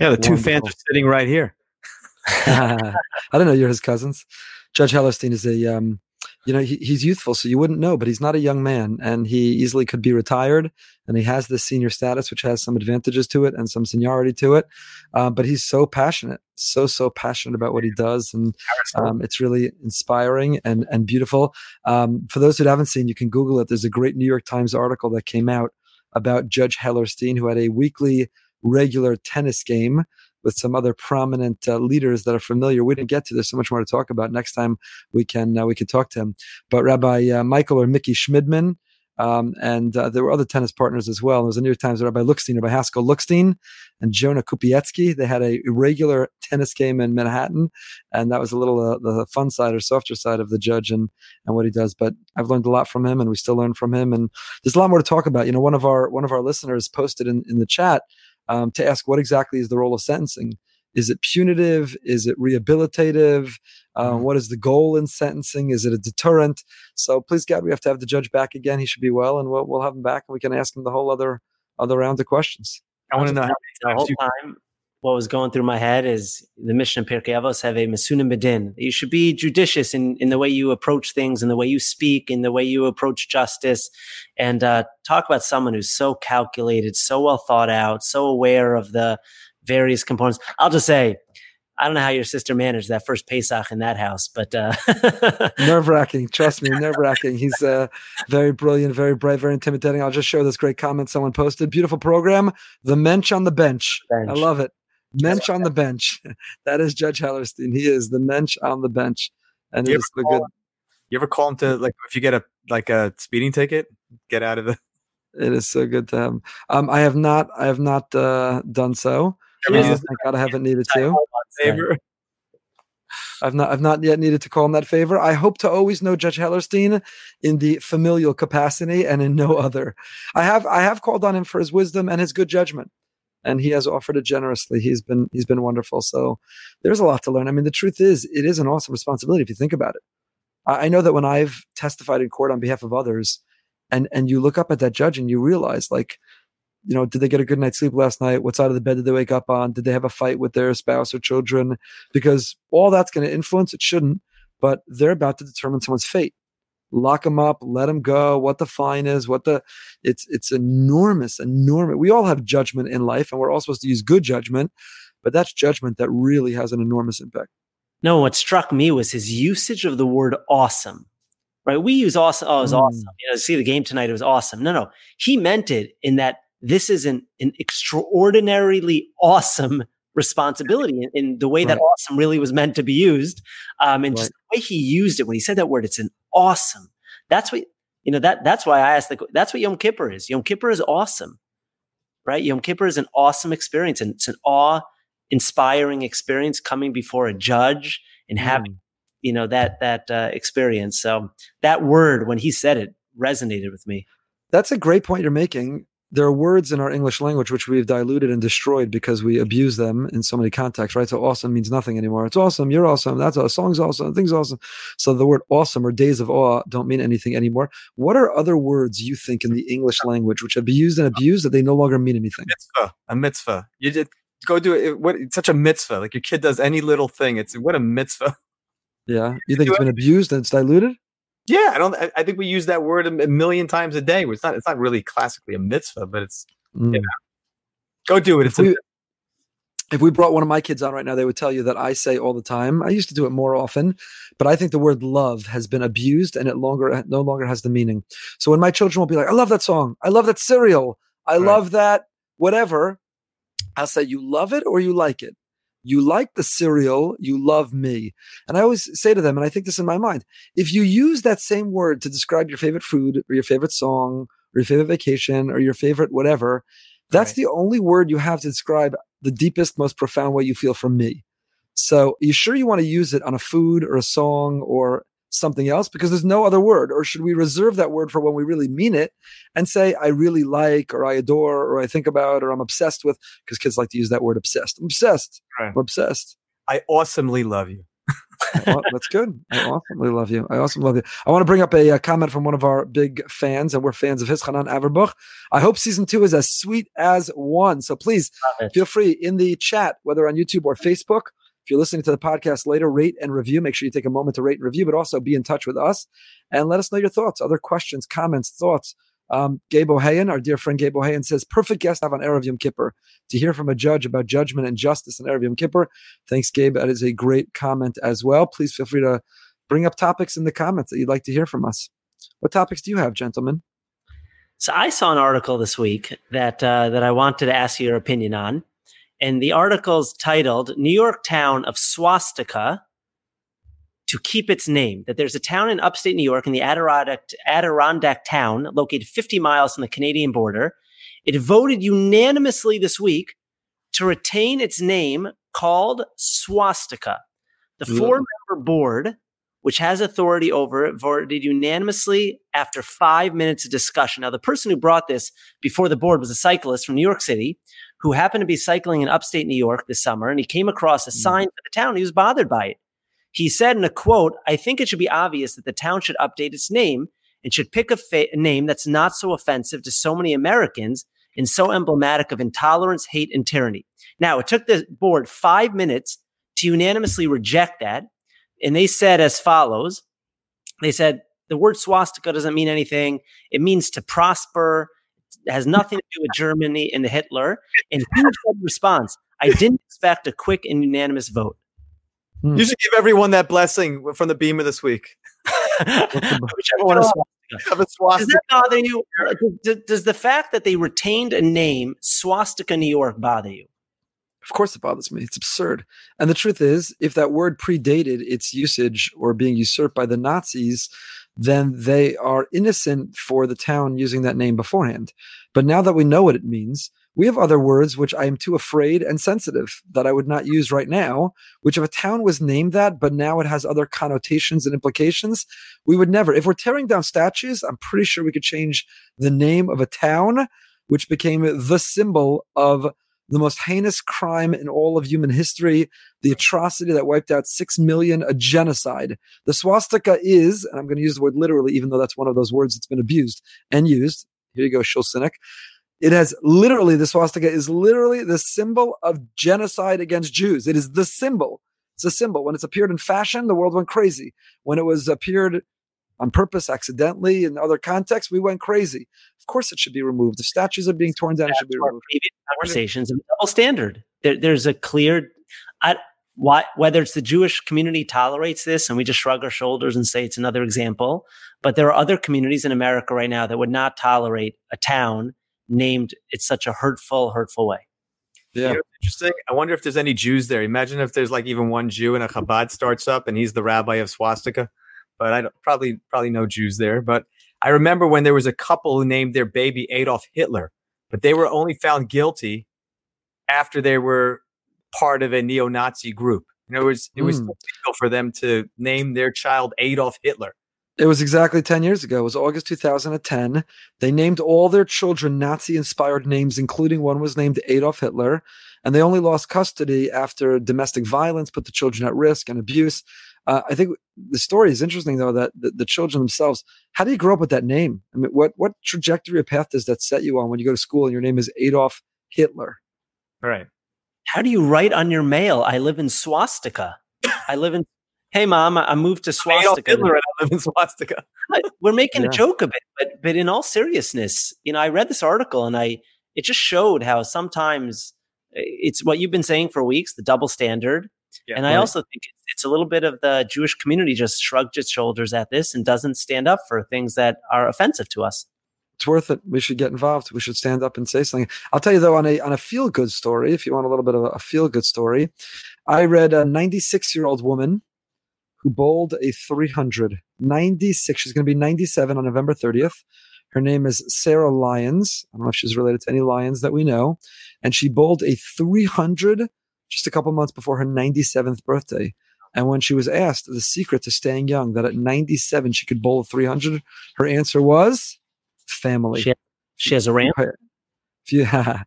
Yeah, the two Wonderful. fans are sitting right here. I don't know you're his cousins. Judge Hellerstein is a, um, you know, he, he's youthful, so you wouldn't know, but he's not a young man, and he easily could be retired, and he has this senior status, which has some advantages to it and some seniority to it. Uh, but he's so passionate, so so passionate about what he does, and um, it's really inspiring and and beautiful. Um, for those who haven't seen, you can Google it. There's a great New York Times article that came out about Judge Hellerstein, who had a weekly regular tennis game with some other prominent uh, leaders that are familiar. We didn't get to. There's so much more to talk about. Next time we can uh, we can talk to him. But Rabbi uh, Michael or Mickey Shmidman. Um, and uh, there were other tennis partners as well. There was a New York Times Rabbi Lookstein, Rabbi Haskell Lookstein, and Jonah Kupietzky. They had a regular tennis game in Manhattan, and that was a little uh, the fun side or softer side of the judge and and what he does. But I've learned a lot from him, and we still learn from him. And there's a lot more to talk about. You know, one of our one of our listeners posted in in the chat um, to ask what exactly is the role of sentencing. Is it punitive? Is it rehabilitative? Uh, mm-hmm. what is the goal in sentencing? Is it a deterrent? So please God, we have to have the judge back again. He should be well, and we'll, we'll have him back, and we can ask him the whole other other round of questions. I want to know how the whole time what was going through my head is the Mishnah in Pirkei Avos Hevu Mesunim BaDin. You should be judicious in, in the way you approach things, in the way you speak, in the way you approach justice, and uh, talk about someone who's so calculated, so well thought out, so aware of the various components. I'll just say, I don't know how your sister managed that first Pesach in that house, but uh... nerve wracking. Trust me, nerve wracking. He's uh, very brilliant, very bright, very intimidating. I'll just show this great comment someone posted. Beautiful program. The mensch on the bench. bench. I love it. Mensch on the bench. that is Judge Hellerstein. He is the mensch on the bench, and you it's the good. Him, you ever call him to like if you get a like a speeding ticket, get out of the. It is so good to have. Um, I have not. I have not uh, done so. Uh, thank God I haven't needed to. Favor. I've not I've not yet needed to call him that favor. I hope to always know Judge Hellerstein in the familial capacity and in no other. I have I have called on him for his wisdom and his good judgment and he has offered it generously. He's been he's been wonderful. So there's a lot to learn. I mean, the truth is, it is an awesome responsibility if you think about it. I, I know that when I've testified in court on behalf of others, and and you look up at that judge and you realize, like, you know, did they get a good night's sleep last night? What side of the bed did they wake up on? Did they have a fight with their spouse or children? Because all that's going to influence. It shouldn't, but they're about to determine someone's fate lock them up, let them go, what the fine is, what the it's it's enormous, enormous. We all have judgment in life and we're all supposed to use good judgment, but that's judgment that really has an enormous impact. No, what struck me was his usage of the word awesome. Right? We use awesome. Oh, it was mm. awesome. You know, see the game tonight, it was awesome. No, no. He meant it in that this is an, an extraordinarily awesome responsibility in, in the way right. that awesome really was meant to be used. Um, and right. just the way he used it when he said that word, it's an awesome. That's what, you know, that, that's why I asked the, that's what Yom Kippur is. Yom Kippur is awesome, right? Yom Kippur is an awesome experience and it's an awe inspiring experience coming before a judge and having, mm. you know, that, that uh, experience. So that word, when he said it, resonated with me. That's a great point you're making there are words in our English language which we've diluted and destroyed because we abuse them in so many contexts, right? So awesome means nothing anymore. It's awesome. You're awesome. That's a song's awesome. Things awesome. So the word awesome or days of awe don't mean anything anymore. What are other words you think in the English language which have been used and abused that they no longer mean anything? Mitzvah. A mitzvah. You did go do it. What it's such a mitzvah. Like your kid does any little thing. It's what a mitzvah. Yeah, you think it's been abused and it's diluted? Yeah, I don't. I think we use that word a million times a day. It's not. It's not really classically a mitzvah, but it's. Mm. You know, go do it. It's if we, if we brought one of my kids on right now, they would tell you that I say all the time. I used to do it more often, but I think the word love has been abused and it longer no longer has the meaning. So when my children will be like, "I love that song. I love that cereal. I right. love that whatever," I'll say, "You love it or you like it." You like the cereal, you love me. And I always say to them, and I think this in my mind, if you use that same word to describe your favorite food or your favorite song or your favorite vacation or your favorite whatever, that's right. the only word you have to describe the deepest, most profound way you feel from me. So, are you sure you want to use it on a food or a song or something else because there's no other word? Or should we reserve that word for when we really mean it and say, I really like, or I adore, or I think about, or I'm obsessed with? Because kids like to use that word obsessed. I'm obsessed. Right. I'm obsessed. I awesomely love you. that's good. I awesomely love you. I awesomely love you. I want to bring up a, a, comment from one of our big fans, and we're fans of his, Hanan Averbuch. I hope season two is as sweet as one. So please feel free in the chat, whether on YouTube or Facebook, if you're listening to the podcast later, rate and review. Make sure you take a moment to rate and review, but also be in touch with us and let us know your thoughts, other questions, comments, thoughts. Um, Gabe Ohayon, our dear friend Gabe Ohayon, says, perfect guest have on Erev Yom Kippur to hear from a judge about judgment and justice in Erev Yom Kippur. Thanks, Gabe. That is a great comment as well. Please feel free to bring up topics in the comments that you'd like to hear from us. What topics do you have, gentlemen? So I saw an article this week that uh, that I wanted to ask your opinion on and the article's titled New York Town of Swastika to keep its name. That there's a town in upstate New York in the Adirondack, Adirondack town located 50 miles from the Canadian border. It voted unanimously this week to retain its name called Swastika. The four member board, which has authority over it, voted unanimously after five minutes of discussion. Now, the person who brought this before the board was a cyclist from New York City who happened to be cycling in upstate New York this summer and he came across a mm. sign for the town. He was bothered by it. He said in a quote, I think it should be obvious that the town should update its name and should pick a, fa- a name that's not so offensive to so many Americans and so emblematic of intolerance, hate, and tyranny. Now, it took the board five minutes to unanimously reject that. And they said as follows They said, the word swastika doesn't mean anything. It means to prosper has nothing to do with Germany and Hitler. And he said response, I didn't expect a quick and unanimous vote. Hmm. You should give everyone that blessing from the bimah this week. Whichever Does that bother you? Does, does the fact that they retained a name, Swastika New York, bother you? Of course, it bothers me. It's absurd. And the truth is, if that word predated its usage or being usurped by the Nazis, then they are innocent for the town using that name beforehand. But now that we know what it means, we have other words which I am too afraid and sensitive that I would not use right now, which if a town was named that, but now it has other connotations and implications, we would never. If we're tearing down statues, I'm pretty sure we could change the name of a town, which became the symbol of the most heinous crime in all of human history, the atrocity that wiped out six million, a genocide. The swastika is, and I'm going to use the word literally, even though that's one of those words that's been abused and used. Here you go, Shulcinik. It has literally, the swastika is literally the symbol of genocide against Jews. It is the symbol. It's a symbol. When it's appeared in fashion, the world went crazy. When it was appeared on purpose, accidentally, in other contexts, we went crazy. Of course, it should be removed. If statues are being torn down, it should be removed. Conversations of double standard. There, there's a clear, I, why, whether it's the Jewish community tolerates this and we just shrug our shoulders and say it's another example, but there are other communities in America right now that would not tolerate a town named in such a hurtful, hurtful way. Yeah. You know, interesting. I wonder if there's any Jews there. Imagine if there's like even one Jew and a Chabad starts up and he's the rabbi of swastika but I don't, probably probably no Jews there. But I remember when there was a couple who named their baby Adolf Hitler, but they were only found guilty after they were part of a neo-Nazi group. In other words, it was mm. illegal for them to name their child Adolf Hitler. It was exactly 10 years ago. It was August 2010. They named all their children Nazi inspired names, including one was named Adolf Hitler. And they only lost custody after domestic violence put the children at risk and abuse. Uh, I think the story is interesting though that the, the, children themselves. How do you grow up with that name? I mean, what what trajectory or path does that set you on when you go to school and your name is Adolf Hitler? Right. How do you write on your mail? I live in swastika. I live in. Hey, mom, I moved to swastika. Adolf Hitler I, live in swastika. We're making yeah. a joke of it, but but in all seriousness, you know, I read this article and I it just showed how sometimes it's what you've been saying for weeks, the double standard. Yeah, and I also think it's a little bit of the Jewish community just shrugged its shoulders at this and doesn't stand up for things that are offensive to us it's worth it. We should get involved. We should stand up and say something. I'll tell you though, on a on a feel good story, if you want a little bit of a feel good story, I read a 96 year old woman who bowled a 300. 96. She's going to be 97 on November 30th. Her name is Sarah Lyons. I don't know if she's related to any Lions that we know. And she bowled a 300 just a couple months before her 97th birthday. And when she was asked the secret to staying young, that at 97 she could bowl a 300, her answer was family. She, she has a ramp. Yeah,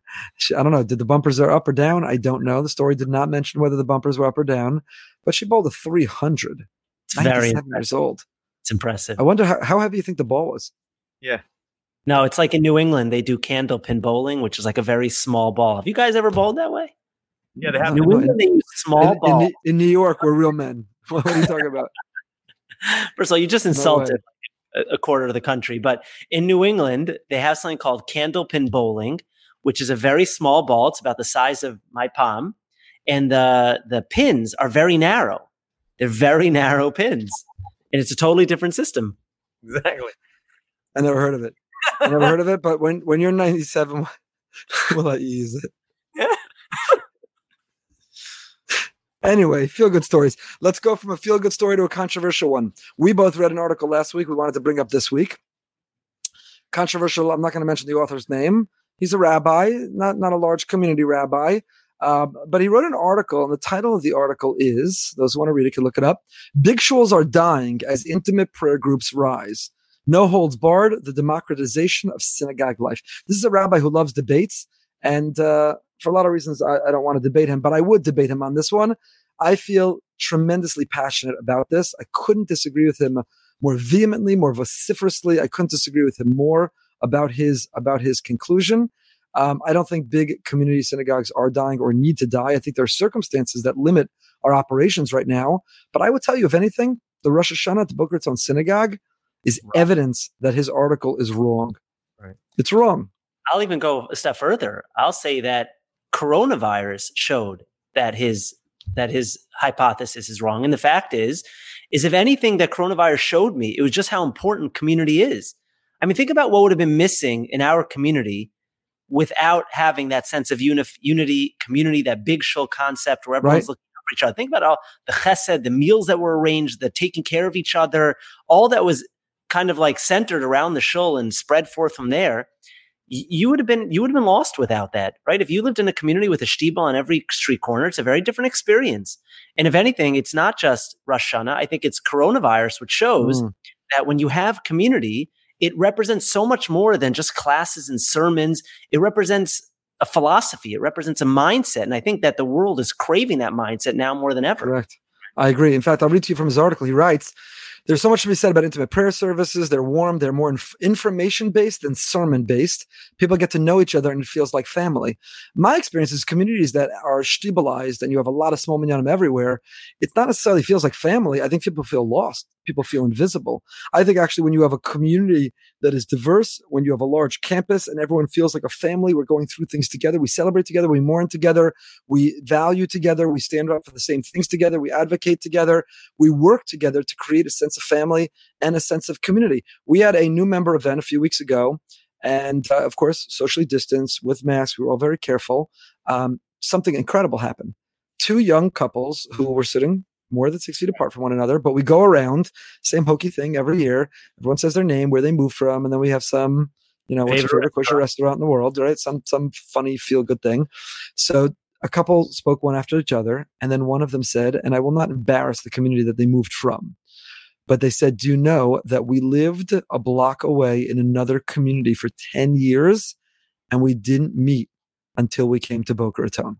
I don't know. Did the bumpers are up or down? I don't know. The story did not mention whether the bumpers were up or down, but she bowled a 300. It's very years old. It's impressive. I wonder how, how heavy you think the ball was. Yeah. No, it's like in New England they do candlepin bowling, which is like a very small ball. Have you guys ever bowled that way? Yeah, they have. New England they use small in, ball. In, in, New York, we're real men. What are you talking about? First of all, you just insulted no a quarter of the country. But in New England, they have something called candlepin bowling, which is a very small ball. It's about the size of my palm, and the the pins are very narrow. They're very narrow pins, and it's a totally different system. Exactly. I never heard of it. I never heard of it. But when when you're 97, we'll let you use it. Anyway, feel good stories. Let's go from a feel good story to a controversial one. We both read an article last week we wanted to bring up this week. Controversial, I'm not going to mention the author's name. He's a rabbi, not, not a large community rabbi, uh, but he wrote an article, and the title of the article is those who want to read it can look it up. Big shuls are dying as intimate prayer groups rise. No holds barred, the democratization of synagogue life. This is a rabbi who loves debates, and uh, for a lot of reasons, I, I don't want to debate him, but I would debate him on this one. I feel tremendously passionate about this. I couldn't disagree with him more vehemently, more vociferously. I couldn't disagree with him more about his about his conclusion. Um, I don't think big community synagogues are dying or need to die. I think there are circumstances that limit our operations right now. But I would tell you, if anything, the Rosh Hashanah at the Boca Raton synagogue is right. evidence that his article is wrong. Right. It's wrong. I'll even go a step further. I'll say that coronavirus showed that his that his hypothesis is wrong. And the fact is, is if anything that coronavirus showed me, it was just how important community is. I mean, think about what would have been missing in our community without having that sense of uni- unity, community, that big shul concept where everyone's right. looking out for each other. Think about all the chesed, the meals that were arranged, the taking care of each other, all that was kind of like centered around the shul and spread forth from there you would have been you would have been lost without that, right? If you lived in a community with a shtibel on every street corner, it's a very different experience. And if anything, it's not just Rosh Hashanah. I think it's coronavirus, which shows mm. that when you have community, it represents so much more than just classes and sermons. It represents a philosophy. It represents a mindset, and I think that the world is craving that mindset now more than ever. Correct. I agree. In fact, I'll read to you from his article. He writes there's so much to be said about intimate prayer services. They're warm, they're more inf- information based than sermon based. People get to know each other and it feels like family. My experience is communities that are stabilized and you have a lot of small minyanim everywhere, it not necessarily feels like family. I think people feel lost. People feel invisible. I think actually when you have a community that is diverse, when you have a large campus and everyone feels like a family, we're going through things together, we celebrate together, we mourn together, we value together, we stand up for the same things together, we advocate together, we work together to create a sense of family and a sense of community. We had a new member event a few weeks ago, and uh, of course, socially distanced with masks. We were all very careful. Um, something incredible happened. Two young couples who were sitting more than six feet apart from one another, but we go around, same hokey thing every year. Everyone says their name, where they moved from, and then we have some, you know, what's your favorite kosher restaurant in the world, right? Some some funny feel good thing. So a couple spoke one after each other, and then one of them said, and I will not embarrass the community that they moved from. But they said, Do you know that we lived a block away in another community for 10 years and we didn't meet until we came to Boca Raton.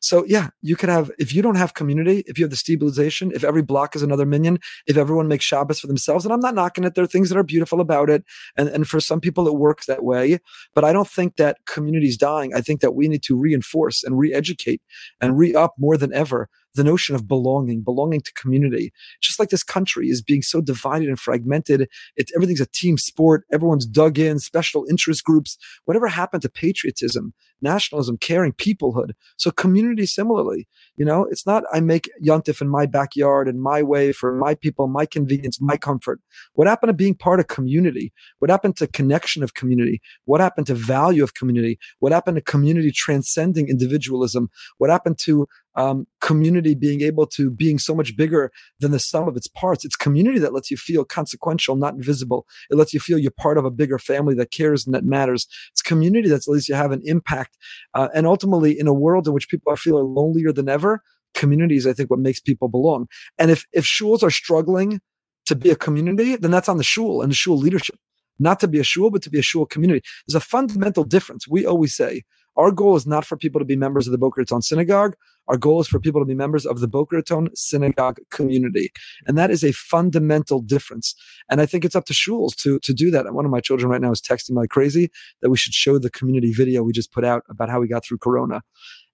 So yeah, you could have if you don't have community, if you have the stabilization, if every block is another minyan, if everyone makes Shabbos for themselves, and I'm not knocking it, there are things that are beautiful about it, and and for some people it works that way. But I don't think that community is dying. I think that we need to reinforce and re-educate and re-up more than ever the notion of belonging, belonging to community. Just like this country is being so divided and fragmented, it, everything's a team sport. Everyone's dug in, special interest groups. Whatever happened to patriotism, nationalism, caring, peoplehood? So community similarly, you know, it's not I make Yontif in my backyard and my way for my people, my convenience, my comfort. What happened to being part of community? What happened to connection of community? What happened to value of community? What happened to community transcending individualism? What happened to um, community being able to being so much bigger than the sum of its parts. It's community that lets you feel consequential, not invisible. It lets you feel you're part of a bigger family that cares and that matters. It's community that lets you have an impact. Uh, and ultimately, in a world in which people are feeling lonelier than ever, community is, I think, what makes people belong. And if if shuls are struggling to be a community, then that's on the shul and the shul leadership. Not to be a shul, but to be a shul community. There's a fundamental difference. We always say our goal is not for people to be members of the Boca Raton synagogue. Our goal is for people to be members of the Boca Raton synagogue community. And that is a fundamental difference. And I think it's up to shuls to, to do that. One of my children right now is texting like crazy that we should show the community video we just put out about how we got through Corona.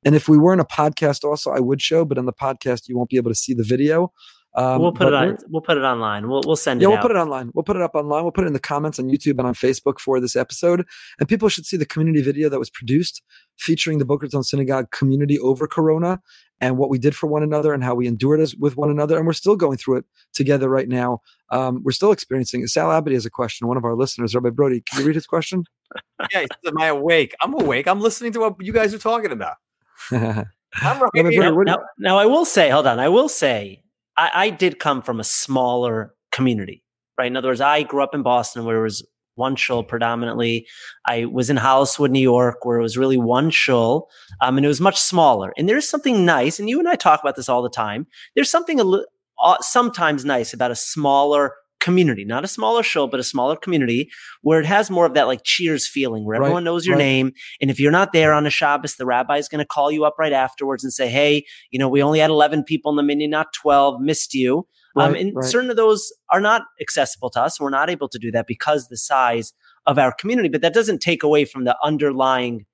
And if we were in a podcast also, I would show, but in the podcast, you won't be able to see the video. Um, we'll put it on. We'll put it online. We'll we'll send yeah, it. Yeah, we'll out. put it online. We'll put it up online. We'll put it in the comments on YouTube and on Facebook for this episode. And people should see the community video that was produced featuring the Boca Raton Synagogue community over Corona and what we did for one another and how we endured as with one another. And we're still going through it together right now. Um, we're still experiencing it. Sal Abadi has a question. One of our listeners, Rabbi Brody, can you read his question? yeah, am I awake? I'm awake. I'm listening to what you guys are talking about. I'm right now, now, now, I will say, hold on. I will say I, I did come from a smaller community, right? In other words, I grew up in Boston where it was one shul predominantly. I was in Holliswood, New York, where it was really one shul, um, and it was much smaller. And there's something nice, and you and I talk about this all the time. There's something a li- uh, sometimes nice about a smaller community, not a smaller show, but a smaller community where it has more of that like cheers feeling where everyone knows your right. name. And if you're not there on a Shabbos, the rabbi is going to call you up right afterwards and say, Hey, you know, we only had 11 people in the minyan, not 12, missed you. Um, right, um, and certain of those are not accessible to us. We're not able to do that because the size of our community, but that doesn't take away from the underlying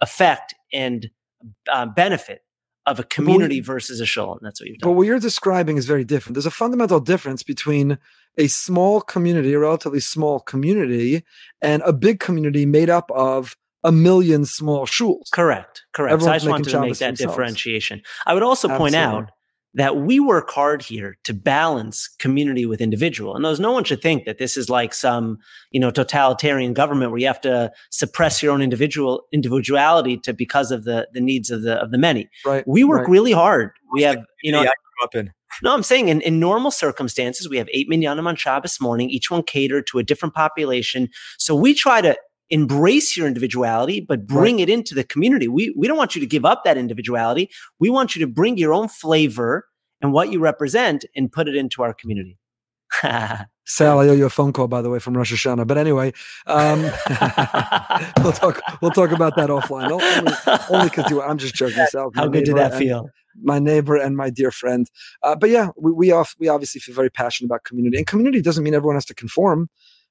effect and uh, benefit of a community versus a shul. And that's what you've done. But what you're describing is very different. There's a fundamental difference between a small community, a relatively small community, and a big community made up of a million small shuls. Correct. Correct. Everyone's so I just wanted to make that themselves. differentiation. I would also Absolutely. point out that we work hard here to balance community with individual. And those no one should think that this is like some, you know, totalitarian government where you have to suppress your own individual individuality to because of the the needs of the of the many. Right. We work right. really hard. We have, you know. No, I'm saying in, in normal circumstances, we have eight minyanim on Shabbos morning, each one catered to a different population. So we try to embrace your individuality, but bring right. it into the community. We, we don't want you to give up that individuality. We want you to bring your own flavor and what you represent and put it into our community. Sal, I owe you a phone call, by the way, from Rosh Hashanah. But anyway, um, we'll talk. We'll talk about that offline. Only because I'm just joking. Sal, How good did that feel? My neighbor and my dear friend. Uh, but yeah, we we, off, we obviously feel very passionate about community, and community doesn't mean everyone has to conform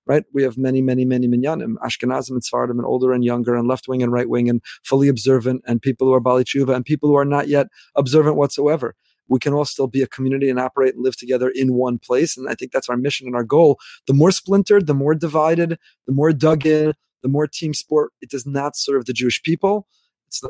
right? We have many, many, many minyanim, Ashkenazim and Sephardim, and older and younger, and left wing and right wing, and fully observant, and people who are Baalei Teshuva, and people who are not yet observant whatsoever. We can all still be a community and operate and live together in one place. And I think that's our mission and our goal. The more splintered, the more divided, the more dug in, the more team sport. It does not serve the Jewish people.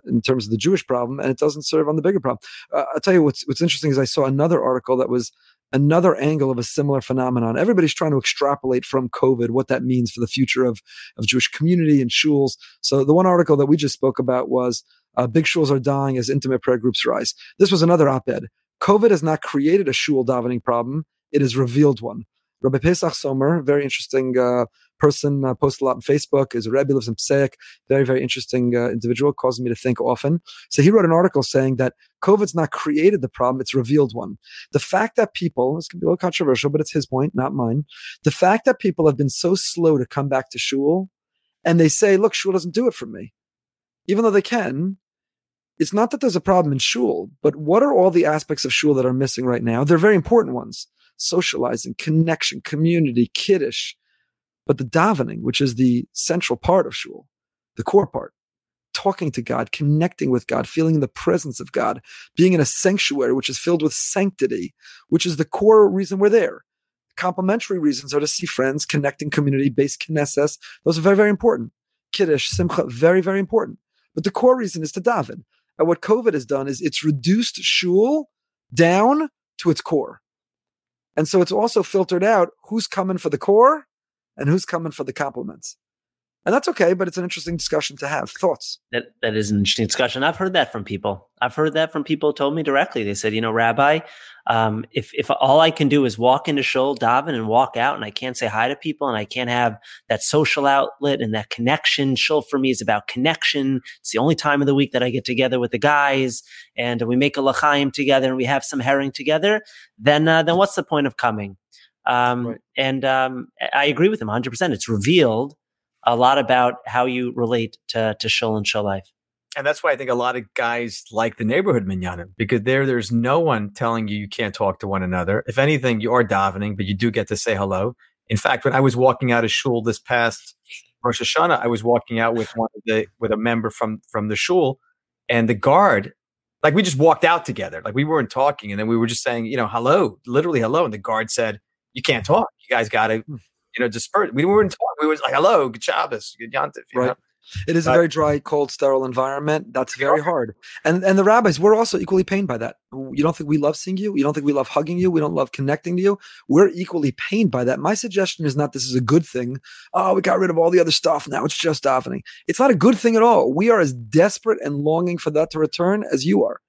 In terms of the Jewish problem, and it doesn't serve on the bigger problem. Uh, I'll tell you what's what's interesting is I saw another article that was another angle of a similar phenomenon. Everybody's trying to extrapolate from COVID what that means for the future of, of Jewish community and shuls. So the one article that we just spoke about was uh, big shuls are dying as intimate prayer groups rise. This was another op-ed. COVID has not created a shul davening problem; it has revealed one. Rabbi Pesach Somer, very interesting uh, person, uh, posted a lot on Facebook, is a Rebbe, lives in Psek, very, very interesting uh, individual, causes me to think often. So he wrote an article saying that COVID's not created the problem, it's revealed one. The fact that people, this can be a little controversial, but it's his point, not mine. The fact that people have been so slow to come back to shul and they say, look, shul doesn't do it for me. Even though they can, it's not that there's a problem in shul, but what are all the aspects of shul that are missing right now? They're very important ones socializing, connection, community, kiddush. But the davening, which is the central part of shul, the core part, talking to God, connecting with God, feeling the presence of God, being in a sanctuary which is filled with sanctity, which is the core reason we're there. Complementary reasons are to see friends, connecting community, beis Knesses. Those are very, very important. Kiddush, Simcha, very, very important. But the core reason is to daven. And what COVID has done is it's reduced shul down to its core. And so it's also filtered out who's coming for the core and who's coming for the compliments. And that's okay but it's an interesting discussion to have. Thoughts? That that is an interesting discussion. I've heard that from people. I've heard that from people told me directly. They said you know rabbi um, if if all i can do is walk into shul daven and walk out and i can't say hi to people and i can't have that social outlet and that connection shul for me is about connection. It's the only time of the week that i get together with the guys and we make a lachaim together and we have some herring together then uh, then what's the point of coming um, right. and um, i agree with him 100% it's revealed a lot about how you relate to to shul and shul life. And that's why I think a lot of guys like the neighborhood minyanim because there, there's no one telling you you can't talk to one another. If anything, you are davening, but you do get to say hello. In fact, when I was walking out of shul this past Rosh Hashanah, I was walking out with one of the with a member from from the shul, and the guard, like we just walked out together, like we weren't talking, and then we were just saying, you know, hello, literally hello, and the guard said, "You can't talk. You guys got to hmm you know, disperse. We weren't talking. We was like, hello, good Shabbos, good Yantif. right. Know? It is a very dry, cold, sterile environment. That's very hard. And and the rabbis, we're also equally pained by that. You don't think we love seeing you? You don't think we love hugging you? We don't love connecting to you? We're equally pained by that. My suggestion is not this is a good thing. Oh, we got rid of all the other stuff. Now it's just davening. It's not a good thing at all. We are as desperate and longing for that to return as you are.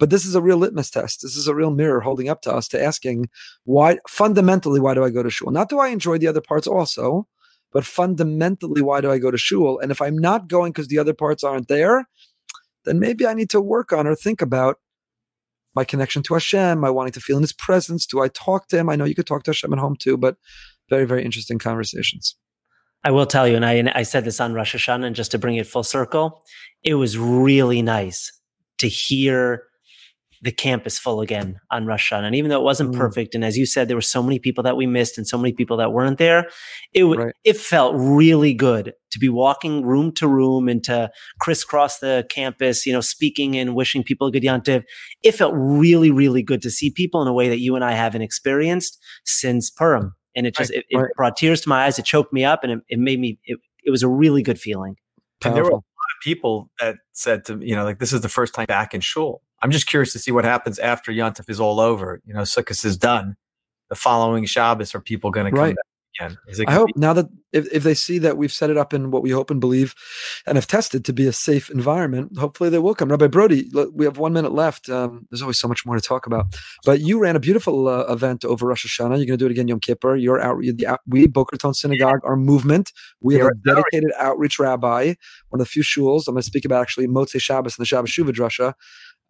But this is a real litmus test. This is a real mirror holding up to us to asking why, fundamentally, why do I go to shul? Not do I enjoy the other parts also, but fundamentally, why do I go to shul? And if I'm not going because the other parts aren't there, then maybe I need to work on or think about my connection to Hashem, my wanting to feel in His presence. Do I talk to Him? I know you could talk to Hashem at home too, but very, very interesting conversations. I will tell you, and I, and I said this on Rosh Hashanah, and just to bring it full circle, it was really nice to hear the campus full again on Rosh Hashanah. And even though it wasn't mm. perfect, and as you said, there were so many people that we missed and so many people that weren't there, it right. it felt really good to be walking room to room and to crisscross the campus, you know, speaking and wishing people a good Yantiv. It felt really, really good to see people in a way that you and I haven't experienced since Purim. And it just, right. it, it brought tears to my eyes. It choked me up and it, it made me, it, it was a really good feeling. And there were a lot of people that said to, you know, like, this is the first time back in shul I'm just curious to see what happens after Yontif is all over. You know, Sukkot is done. The following Shabbos, are people going to come right. back? Again? I hope be- now that if, if they see that we've set it up in what we hope and believe and have tested to be a safe environment, hopefully they will come. Rabbi Brody, we have one minute left. Um, there's always so much more to talk about. But you ran a beautiful uh, event over Rosh Hashanah. You're going to do it again Yom Kippur. Your out, the out, we Boca Raton Synagogue, our movement. We have a dedicated outreach rabbi, one of the few shuls. I'm going to speak about actually Motzei Shabbos and the Shabbos Shuvah Drasha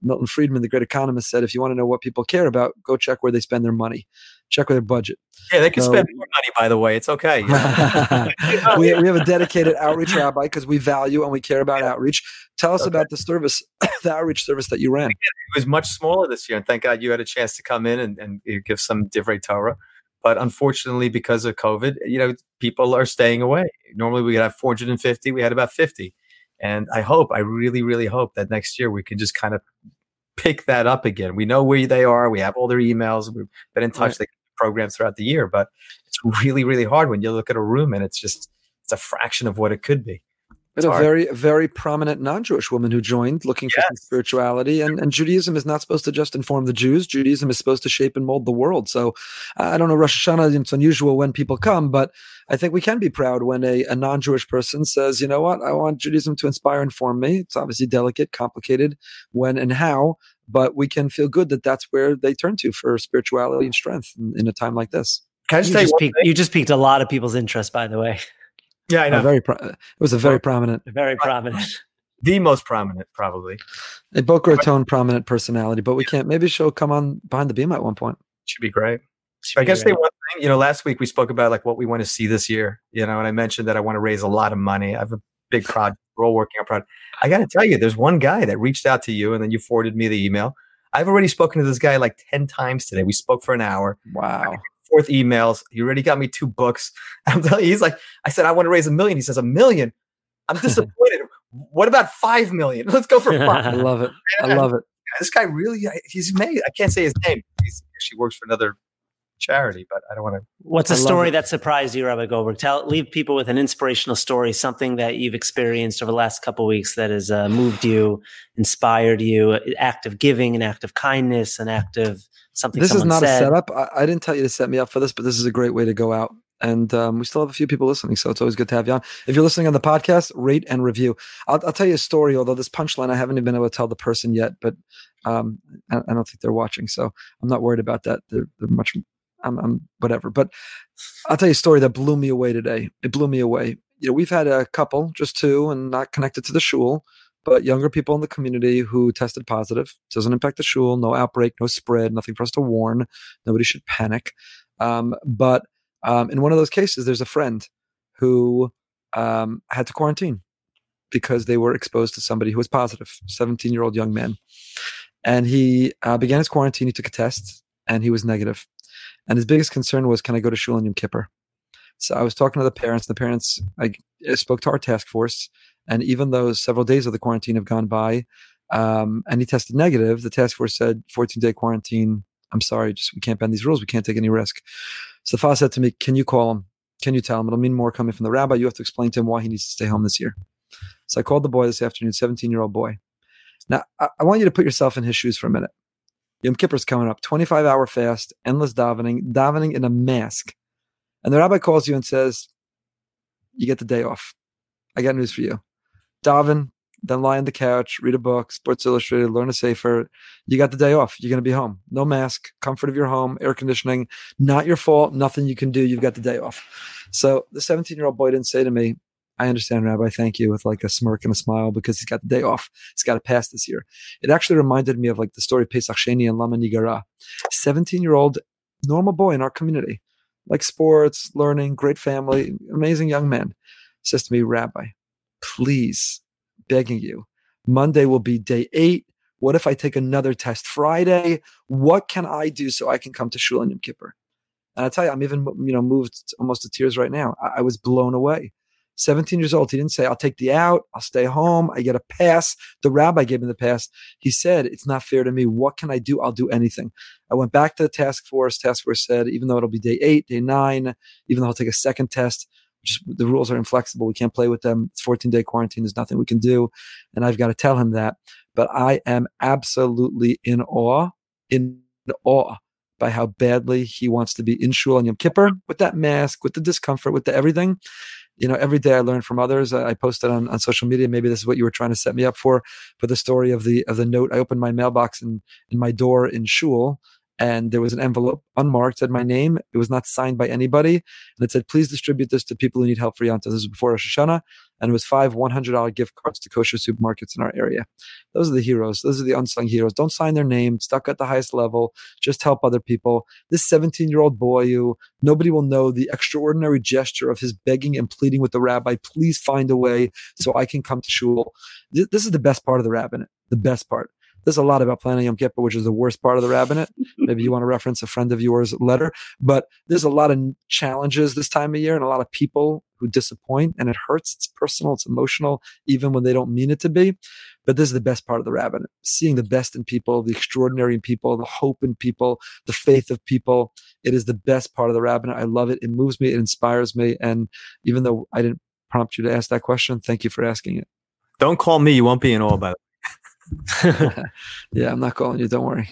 Milton Friedman, the great economist, said, if you want to know what people care about, go check where they spend their money, check where their budget. Yeah, they can so, spend more money, by the way. It's okay. we, we have a dedicated outreach rabbi because we value and we care about outreach. Tell us okay. about the service, the outreach service that you ran. It was much smaller this year, and thank God you had a chance to come in and, and give some divrei Torah. But unfortunately, because of COVID, you know, people are staying away. Normally, we could have 450. We had about 50. And I hope, I really, really hope that next year we can just kind of pick that up again. We know where they are. We have all their emails. We've been in touch. Right. programs throughout the year, but it's really, really hard when you look at a room and it's just it's a fraction of what it could be. It's a very, very prominent non-Jewish woman who joined, looking for spirituality. And, and Judaism is not supposed to just inform the Jews. Judaism is supposed to shape and mold the world. So I don't know, Rosh Hashanah. It's unusual when people come, but I think we can be proud when a, a non-Jewish person says, "You know what? I want Judaism to inspire and inform me." It's obviously delicate, complicated, when and how, but we can feel good that that's where they turn to for spirituality and strength in, in a time like this. Can I just you, just piqued, you just piqued a lot of people's interest, by the way. Yeah, I know. very pro- it was a very prominent, very prominent, the most prominent, probably. A Boca Raton prominent personality, but we can't. Maybe she'll come on behind the beam at one point. Should be great. Should I guess say one thing. You know, last week we spoke about like what we want to see this year. You know, and I mentioned that I want to raise a lot of money. I have a big project. We're all working on project. I got to tell you, there's one guy that reached out to you, and then you forwarded me the email. I've already spoken to this guy like ten times today. We spoke for an hour. Wow. Fourth emails. He already got me two books. I'm telling you, he's like, I said I want to raise a million. He says a million. I'm disappointed. what about five million? Let's go for five. I love it. I love it. This guy really, he's made. I can't say his name. He's, she works for another charity, but I don't want to. What's a story that surprised you, Rabbi Goldberg? Tell, leave people with an inspirational story, something that you've experienced over the last couple weeks that has uh, moved you, inspired you, an act of giving, an act of kindness, an act of something. This is not said. a setup. I, I, didn't tell you to set me up for this, but this is a great way to go out. And um, we still have a few people listening, so it's always good to have you on. If you're listening on the podcast, rate and review. I'll, I'll tell you a story, although this punchline I haven't even been able to tell the person yet, but um, I, I, don't think they're watching, so I'm not worried about that. They're, they're much I'm, I'm whatever. But I'll tell you a story that blew me away today. It blew me away. You know, we've had a couple, just two, and not connected to the shul, but younger people in the community who tested positive. Doesn't impact the shul. No outbreak, no spread. Nothing for us to warn. Nobody should panic. Um, but um, in one of those cases, there's a friend who um, had to quarantine because they were exposed to somebody who was positive, 17 year old young man. And he uh, began his quarantine. He took a test and he was negative. And his biggest concern was, can I go to Shul and Yom Kippur? So I was talking to the parents. The parents, I spoke to our task force, and even though several days of the quarantine have gone by, um, and he tested negative, the task force said 14 day quarantine. I'm sorry, just we can't bend these rules. We can't take any risk. So the father said to me, "Can you call him? Can you tell him? It'll mean more coming from the rabbi. You have to explain to him why he needs to stay home this year." So I called the boy this afternoon, 17 year old boy. Now I, I want you to put yourself in his shoes for a minute. Yom Kippur's coming up, 25 hour fast, endless davening, davening in a mask. And the rabbi calls you and says, You get the day off. I got news for you. Daven, then lie on the couch, read a book, Sports Illustrated, learn a sefer. You got the day off. You're going to be home. No mask, comfort of your home, air conditioning. Not your fault. Nothing you can do. You've got the day off. So the 17 year old boy didn't say to me, I understand, Rabbi. Thank you, with like a smirk and a smile because he's got the day off. He's got to pass this year. It actually reminded me of like the story of Pesach Sheni and Lama Nigara. 17 year old normal boy in our community, like sports, learning, great family, amazing young man, says to me, Rabbi, please, begging you, Monday will be day eight. What if I take another test Friday? What can I do so I can come to Shul and Yom Kippur? And I tell you, I'm even you know moved almost to tears right now. I, I was blown away. 17 years old. He didn't say, I'll take the out, I'll stay home, I get a pass. The rabbi gave me the pass. He said, It's not fair to me. What can I do? I'll do anything. I went back to the task force. Task force said, even though it'll be day eight, day nine, even though I'll take a second test, just, the rules are inflexible. We can't play with them. It's 14 day quarantine. There's nothing we can do. And I've got to tell him that. But I am absolutely in awe, in awe by how badly he wants to be in Shul on Yom Kippur with that mask, with the discomfort, with the everything you know, every day I learn from others. I, I posted on, on social media. Maybe this is what you were trying to set me up for, for the story of the of the note. I opened my mailbox in in my door in shul, and there was an envelope unmarked, said my name. It was not signed by anybody, and it said, "Please distribute this to people who need help for Yonta." This was before Rosh Hashanah, and it was five $100 gift cards to kosher supermarkets in our area. Those are the heroes. Those are the unsung heroes. Don't sign their name, stuck at the highest level, just help other people. This 17 year old boy who nobody will know the extraordinary gesture of his begging and pleading with the rabbi, please find a way so I can come to shul. This is the best part of the rabbinate, the best part. There's a lot about planning Yom Kippur, which is the worst part of the rabbinate. Maybe you want to reference a friend of yours' letter, but there's a lot of challenges this time of year and a lot of people who disappoint and it hurts. It's personal, it's emotional, even when they don't mean it to be. But this is the best part of the rabbinate seeing the best in people, the extraordinary in people, the hope in people, the faith of people. It is the best part of the rabbinate. I love it. It moves me, it inspires me. And even though I didn't prompt you to ask that question, thank you for asking it. Don't call me. You won't be in awe about it. yeah, I'm not calling you. Don't worry.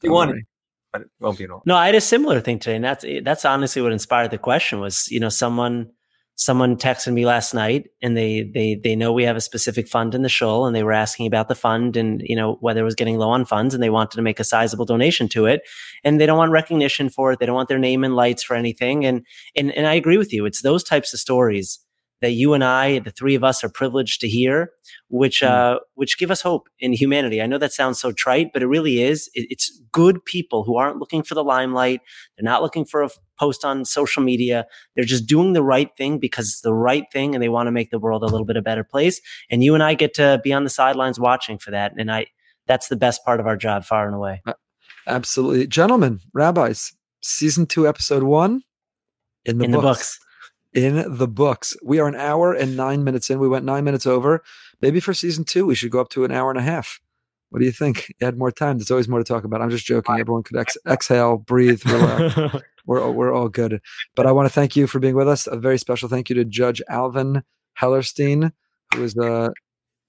Don't you want worry. it, but it won't be at all. No, I had a similar thing today, and that's that's honestly what inspired the question. Was you know someone someone texted me last night, and they they they know we have a specific fund in the shul, and they were asking about the fund and you know whether it was getting low on funds, and they wanted to make a sizable donation to it, and they don't want recognition for it. They don't want their name in lights for anything, and and and I agree with you. It's those types of stories that you and I, the three of us, are privileged to hear, which mm. uh, which give us hope in humanity. I know that sounds so trite, but it really is. It, it's good people who aren't looking for the limelight. They're not looking for a post on social media. They're just doing the right thing because it's the right thing, and they want to make the world a little bit a better place. And you and I get to be on the sidelines watching for that. And I, that's the best part of our job, far and away. Absolutely, gentlemen, rabbis, season two, episode one, in the in books. The books in the books. We are an hour and nine minutes in. We went nine minutes over. Maybe for season two, we should go up to an hour and a half. What do you think? You had more time. There's always more to talk about. I'm just joking. Everyone could ex- exhale, breathe, relax. we're, we're all good. But I want to thank you for being with us. A very special thank you to Judge Alvin Hellerstein, who is a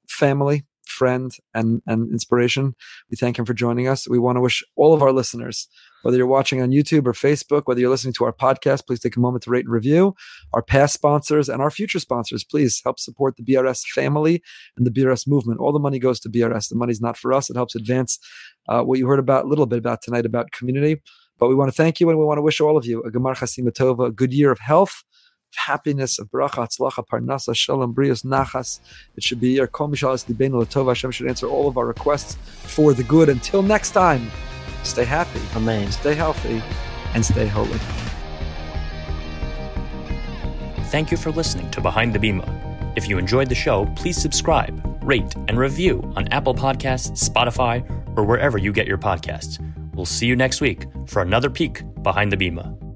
family friend and, and inspiration. We thank him for joining us. We want to wish all of our listeners, whether you're watching on YouTube or Facebook, whether you're listening to our podcast, please take a moment to rate and review. Our past sponsors and our future sponsors, please help support the BRS family and the BRS movement. All the money goes to BRS. The money's not for us. It helps advance uh, what you heard about a little bit about tonight about community. But we want to thank you and we want to wish all of you a Gemar Chasimatova, a good year of health happiness, of bracha, tzlacha, parnasa, shalom, brios, nachas. It should be your kol mishalas libenu latova. Hashem should answer all of our requests for the good. Until next time, stay happy, amen. Stay healthy, and stay holy. Thank you for listening to Behind the Bimah. If you enjoyed the show, please subscribe, rate, and review on Apple Podcasts, Spotify, or wherever you get your podcasts. We'll see you next week for another peek behind the Bimah.